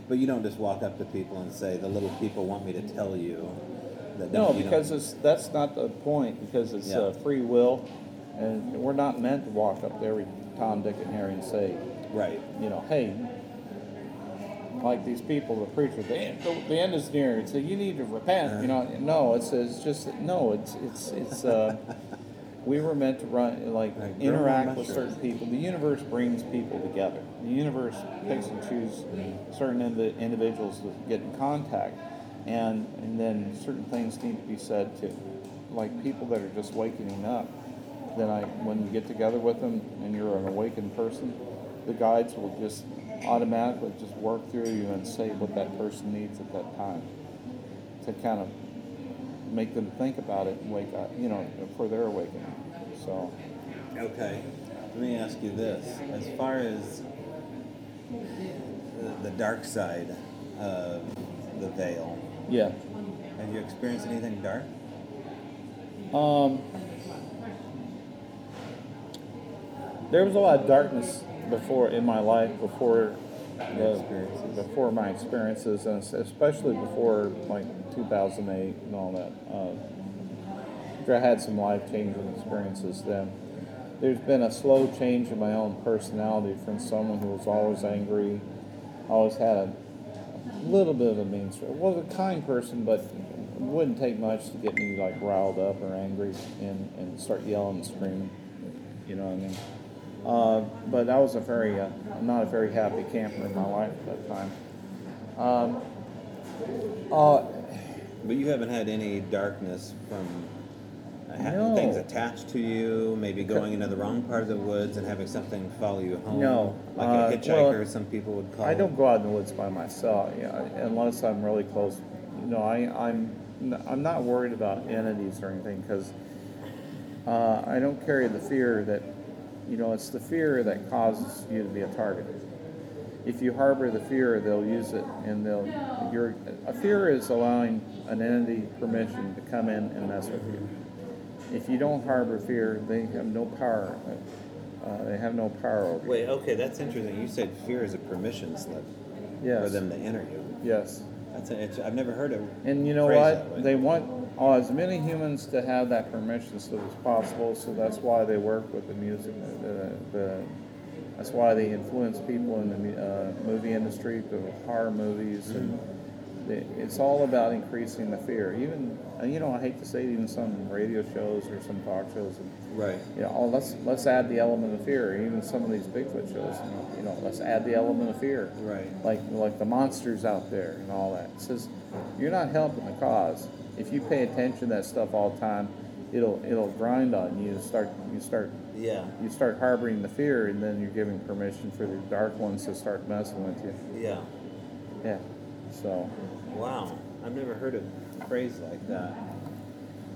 But you don't just walk up to people and say, the little people want me to tell you that No, because it's that's not the point. Because it's Yeah. uh, free will, and we're not meant to walk up to every Tom, Dick, and Harry and say, Right. you know, hey, like these people, the preacher, the end, the, the end is near. It's a, you need to repent. You know, no, it's it's just no, it's it's it's. Uh, we were meant to run like Like interact with certain people. The universe brings people together. The universe picks and chooses certain indi- individuals to get in contact, and and then certain things need to be said to, like people that are just waking up. Then I, when you get together with them and you're an awakened person, the guides will just automatically just work through you and say what that person needs at that time to kind of make them think about it and wake up, you know, for their awakening. So, Okay. Let me ask you this. As far as the, the dark side of the veil, yeah. have you experienced anything dark? Um, there was a lot of darkness before in my life before the, before my experiences, and especially before like 2008 and all that. Uh, I had some life changing experiences then. There's been a slow change in my own personality from someone who was always angry, always had a little bit of a mean streak. Was a kind person, but it wouldn't take much to get me like riled up or angry and, and start yelling and screaming. You know what I mean? Uh, but I was a very, uh, not a very happy camper in my life at that time. Um, uh, But you haven't had any darkness from uh, ha- No. things attached to you, maybe going into the wrong part of the woods and having something follow you home. No. Like Uh, a hitchhiker, well, some people would call I don't go out in the woods by myself, yeah, unless I'm really close. You know, I, I'm n- I'm not worried about entities or anything because uh, I don't carry the fear that, you know, it's the fear that causes you to be a target. If you harbor the fear, they'll use it, and they'll. Your a fear is allowing an entity permission to come in and mess with you. If you don't harbor fear, they have no power. Uh, they have no power over you. Wait, okay, that's interesting. You said fear is a permission slip for them to enter you. Yes. That's a, it's, I've never heard of. And you know what? They want uh, as many humans to have that permission slip as possible, so that's why they work with the music. The, the, that's why they influence people in the uh, movie industry, the horror movies, and they, it's all about increasing the fear. Even, and you know, I hate to say it, even some radio shows or some talk shows, and, Right. you know, oh, let's let's add the element of fear. Even some of these Bigfoot shows, you know, let's add the element of fear Right. like like the monsters out there and all that. It says you're not helping the cause. If you pay attention to that stuff all the time, it'll it'll grind on you. Start you start Yeah. you start harboring the fear, and then you're giving permission for the dark ones to start messing with you. Yeah. Yeah. So Wow. I've never heard a phrase like that.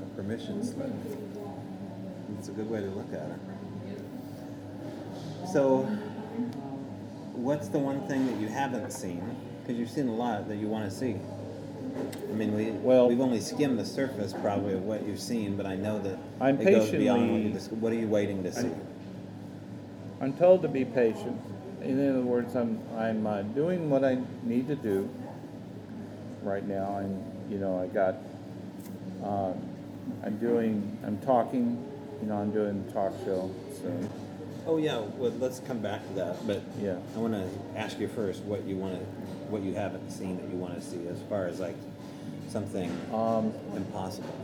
A permission slip. It's a good way to look at it. So, what's the one thing that you haven't seen? Because you've seen a lot that you want to see. I mean, we Well- we've only skimmed the surface probably of what you've seen, but I know that I'm it goes beyond what you dis- What are you waiting to see? I'm told to be patient. In other words, I'm I'm uh, doing what I need to do right now. I'm you know I got uh, I'm doing I'm talking. You know I'm doing a talk show. So Oh yeah, well let's come back to that. But Yeah. I want to ask you first what you want to, what you haven't seen that you want to see as far as like something um, impossible.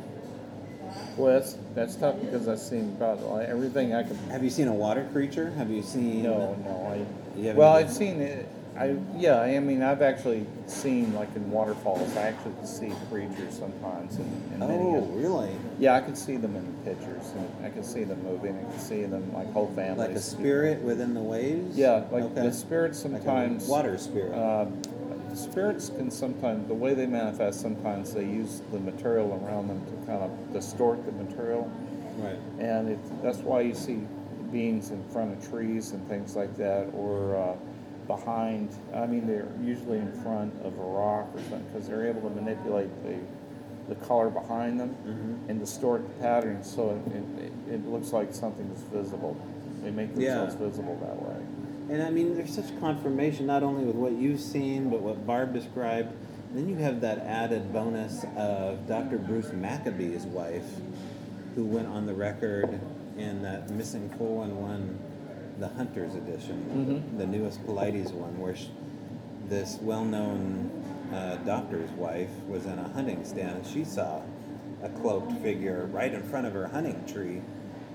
well that's that's tough because I've seen about everything I could. Have you seen a water creature? Have you seen? No, no. I You haven't well I've seen it. I yeah. I mean I've actually seen like in waterfalls. I actually can see creatures sometimes in, in many Oh, really? Yeah, I could see them in pictures, and I could see them moving. I could see them like whole families. Like a spirit within the waves? Yeah, like Okay. the spirits Like sometimes. water spirit. Uh, spirits can sometimes the way they manifest. Sometimes they use the material around them to kind of distort the material, right. and it, that's why you see beings in front of trees and things like that, or uh, behind. I mean, they're usually in front of a rock or something because they're able to manipulate the the color behind them Mm-hmm. and distort the pattern so it, it, it looks like something is visible. They make Yeah. themselves visible that way. And I mean, there's such confirmation not only with what you've seen, but what Barb described. Then you have that added bonus of Dr. Bruce Maccabee's wife, who went on the record in that Missing 411, the Hunter's edition, Mhm. the newest Paulides one, where sh this well known uh, doctor's wife was in a hunting stand and she saw a cloaked figure right in front of her hunting tree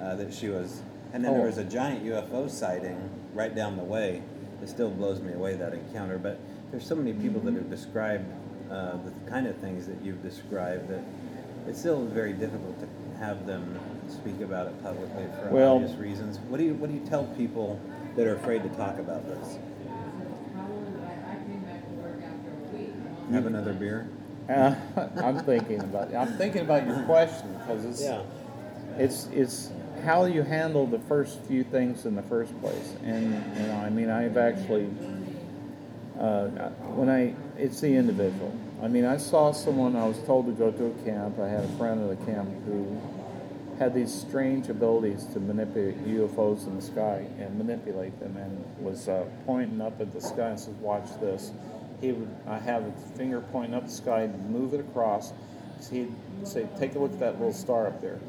uh, that she was. And then there Oh. was a giant UFO sighting right down the way. It still blows me away that encounter. But there's so many people that have described uh, the kind of things that you've described that it's still very difficult to have them speak about it publicly for Well- obvious reasons. What do you What do you tell people that are afraid to talk about this? Have another beer. Uh, I'm thinking about I'm thinking about your question because it's Yeah. it's it's how you handle the first few things in the first place, and you know I mean I've actually uh, when I it's the individual. I mean I saw someone I was told to go to a camp. I had a friend at the camp who had these strange abilities to manipulate UFOs in the sky and manipulate them, and was uh, pointing up at the sky and says, "Watch this." He would I have his finger pointing up the sky and move it across. So he'd say, "Take a look at that little star up there."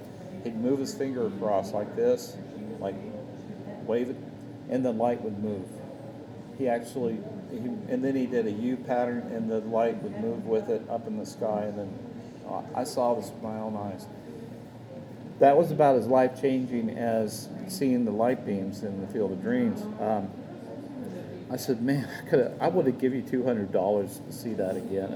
He'd move his finger across like this, like wave it, and the light would move. He actually, he, and then he did a U pattern, and the light would move with it up in the sky, and then uh, I saw this with my own eyes. That was about as life changing as seeing the light beams in the Field of Dreams. Um, I said, man, I I would have given you two hundred dollars to see that again.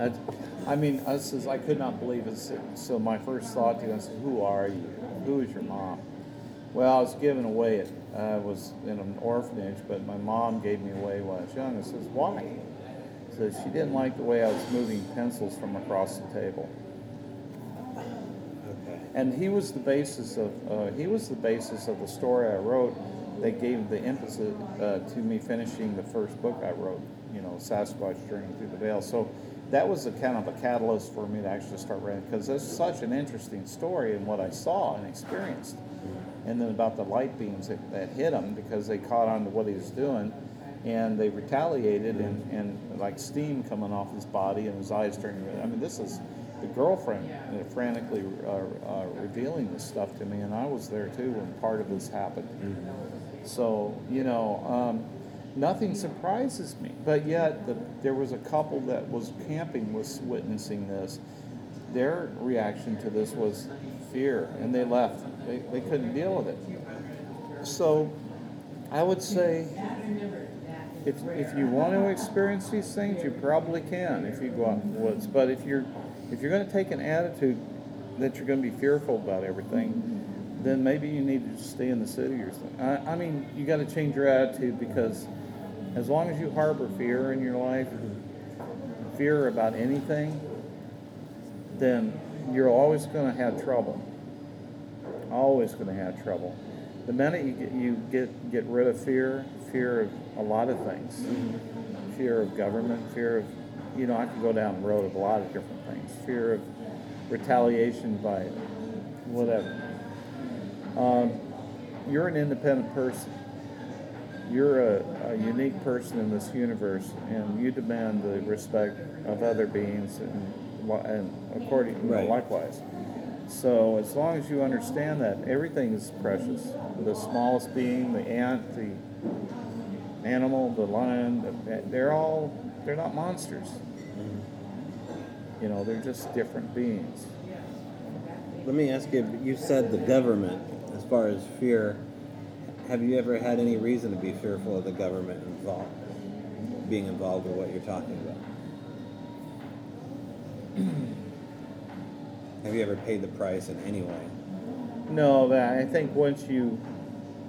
I, I mean, I says I could not believe it. So my first thought to him, I said, who are you? Who is your mom? Well, I was given away. It I was in an orphanage, but my mom gave me away when I was young. I says, why? Says she didn't like the way I was moving pencils from across the table. And he was the basis of uh, he was the basis of the story I wrote that gave the emphasis uh, to me finishing the first book I wrote, you know, Sasquatch Journey Through the Veil. So that was a kind of a catalyst for me to actually start writing because it's such an interesting story and what I saw and experienced. And then about the light beams that, that hit him because they caught on to what he was doing and they retaliated and, and like steam coming off his body and his eyes turning red. I mean, this is the girlfriend uh, frantically uh, uh, revealing this stuff to me, and I was there too when part of this happened. So, you know, um, nothing surprises me. But yet, the, there was a couple that was camping was witnessing this. Their reaction to this was fear, and they left. They, they couldn't deal with it. So, I would say if, if you want to experience these things, you probably can if you go out in the woods. But if you're if you're going to take an attitude that you're going to be fearful about everything, then maybe you need to stay in the city or something. I, I mean, you got to change your attitude because as long as you harbor fear in your life, fear about anything, then you're always going to have trouble. Always going to have trouble. The minute you get, you get get rid of fear, fear of a lot of things, fear of government, fear of, you know, I could go down the road of a lot of different things. Fear of retaliation by whatever. Um, you're an independent person. You're a, a, unique person in this universe, and you demand the respect of other beings, and, and according, you know, Right. likewise. So as long as you understand that everything is precious, the smallest being, the ant, the animal, the lion, the, they're all they're not monsters. You know, they're just different beings. Let me ask you. You said the government, as far as fear. Have you ever had any reason to be fearful of the government involved, being involved with what you're talking about? Have you ever paid the price in any way? No, but I think once you,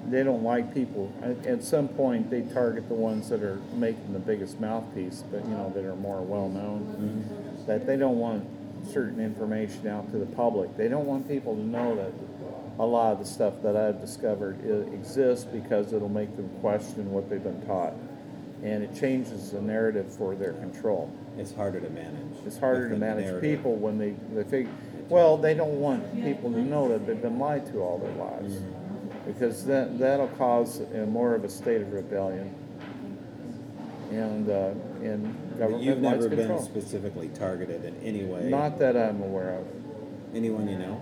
they don't like people. At, at some point, they target the ones that are making the biggest mouthpiece, but you know that are more well known. Mm-hmm. That they don't want certain information out to the public. They don't want people to know that a lot of the stuff that I've discovered exists because it'll make them question what they've been taught, and it changes the narrative for their control. It's harder to manage. It's harder to manage narrative. people when they, they figure, well, they don't want people to know that they've been lied to all their lives. Mm-hmm. Because that, that'll cause a, more of a state of rebellion. And, uh, But you've government likes never been control. specifically targeted in any way. Not that I'm aware of. anyone you know.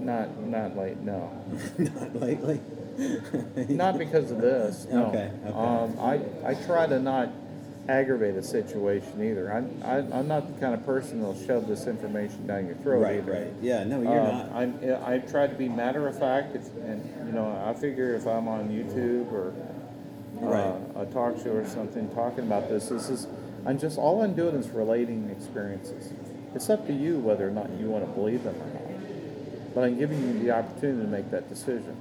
Not, not late, no. Not lately. Not because of this, no. Okay, okay. Um, I, I try to not aggravate a situation either. I'm, I, I'm not the kind of person that'll shove this information down your throat right, either. right. Yeah, no, you're Um, not. I'm, I try to be matter of fact, if, and you know, I figure if I'm on YouTube or uh, Right. a talk show or something talking about this, this is, I'm just all I'm doing is relating experiences. It's up to you whether or not you want to believe them or not. But I'm giving you the opportunity to make that decision,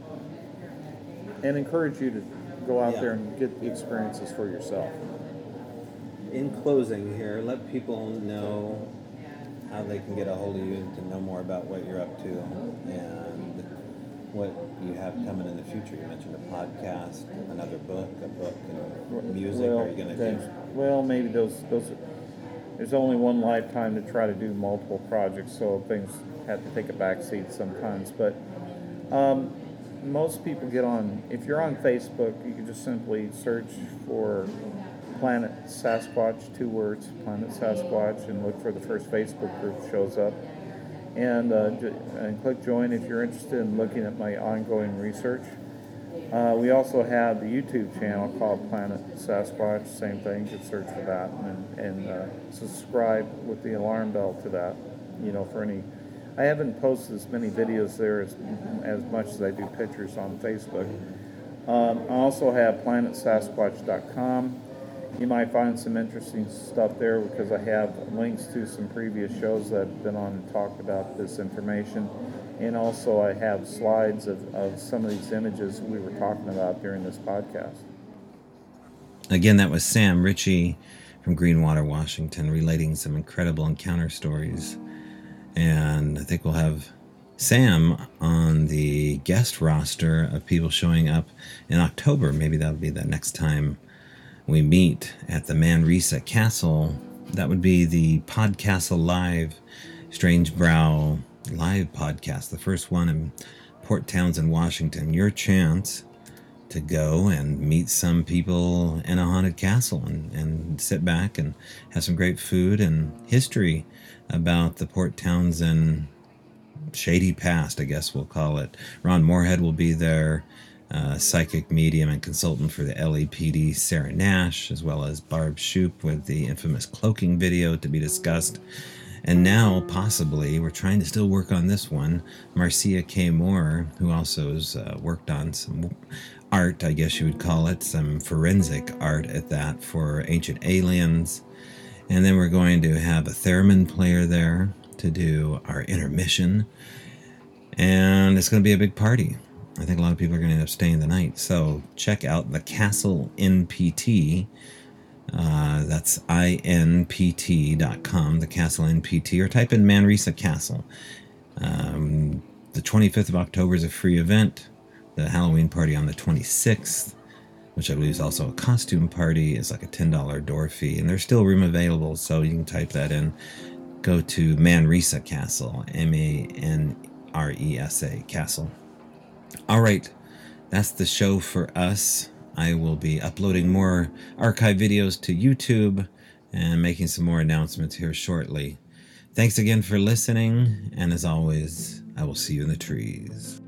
and encourage you to go out Yeah. there and get the experiences for yourself. In closing here, let people know how they can get a hold of you to know more about what you're up to and what you have coming in the future. You mentioned a podcast, another book, a book, and music. Well, Are you going to do? Well, maybe those those. There's only one lifetime to try to do multiple projects, so things have to take a back seat sometimes. But um, most people get on. If you're on Facebook, you can just simply search for Planet Sasquatch, two words, Planet Sasquatch, and look for the first Facebook group shows up. And, uh, and click join if you're interested in looking at my ongoing research. Uh, we also have the YouTube channel called Planet Sasquatch. Same thing. You can search for that and, and uh, subscribe with the alarm bell to that. You know, for any I haven't posted as many videos there as, as much as I do pictures on Facebook. Um, I also have planetsasquatch.com. You might find some interesting stuff there because I have links to some previous shows that have been on and talked about this information. And also, I have slides of, of some of these images we were talking about during this podcast. Again, that was Sam Ritchie from Greenwater, Washington, relating some incredible encounter stories. And I think we'll have Sam on the guest roster of people showing up in October. Maybe that'll be the next time we meet at the Manresa Castle. That would be the Podcastle Live Strange Brow live podcast, the first one in Port Townsend, Washington. Your chance to go and meet some people in a haunted castle and, and sit back and have some great food and history about the Port Townsend shady past, I guess we'll call it. Ron Morehead will be there, uh, psychic medium and consultant for the LAPD, Sarah Nash, as well as Barb Shoop with the infamous cloaking video to be discussed. And now, possibly, we're trying to still work on this one. Marcia K. Moore, who also has uh, worked on some art, I guess you would call it, some forensic art at that for Ancient Aliens. And then we're going to have a theremin player there to do our intermission. And it's going to be a big party. I think a lot of people are going to end up staying the night. So check out the Castle NPT. Uh, that's inpt.com, the Castle NPT, or type in Manresa Castle. Um, the 25th of October is a free event. The Halloween party on the 26th, which I believe is also a costume party, is like a $10 door fee. And there's still room available, so you can type that in go to Manresa Castle, M A N R E S A Castle. All right, that's the show for us. I will be uploading more archive videos to YouTube and making some more announcements here shortly. Thanks again for listening, and as always, I will see you in the trees.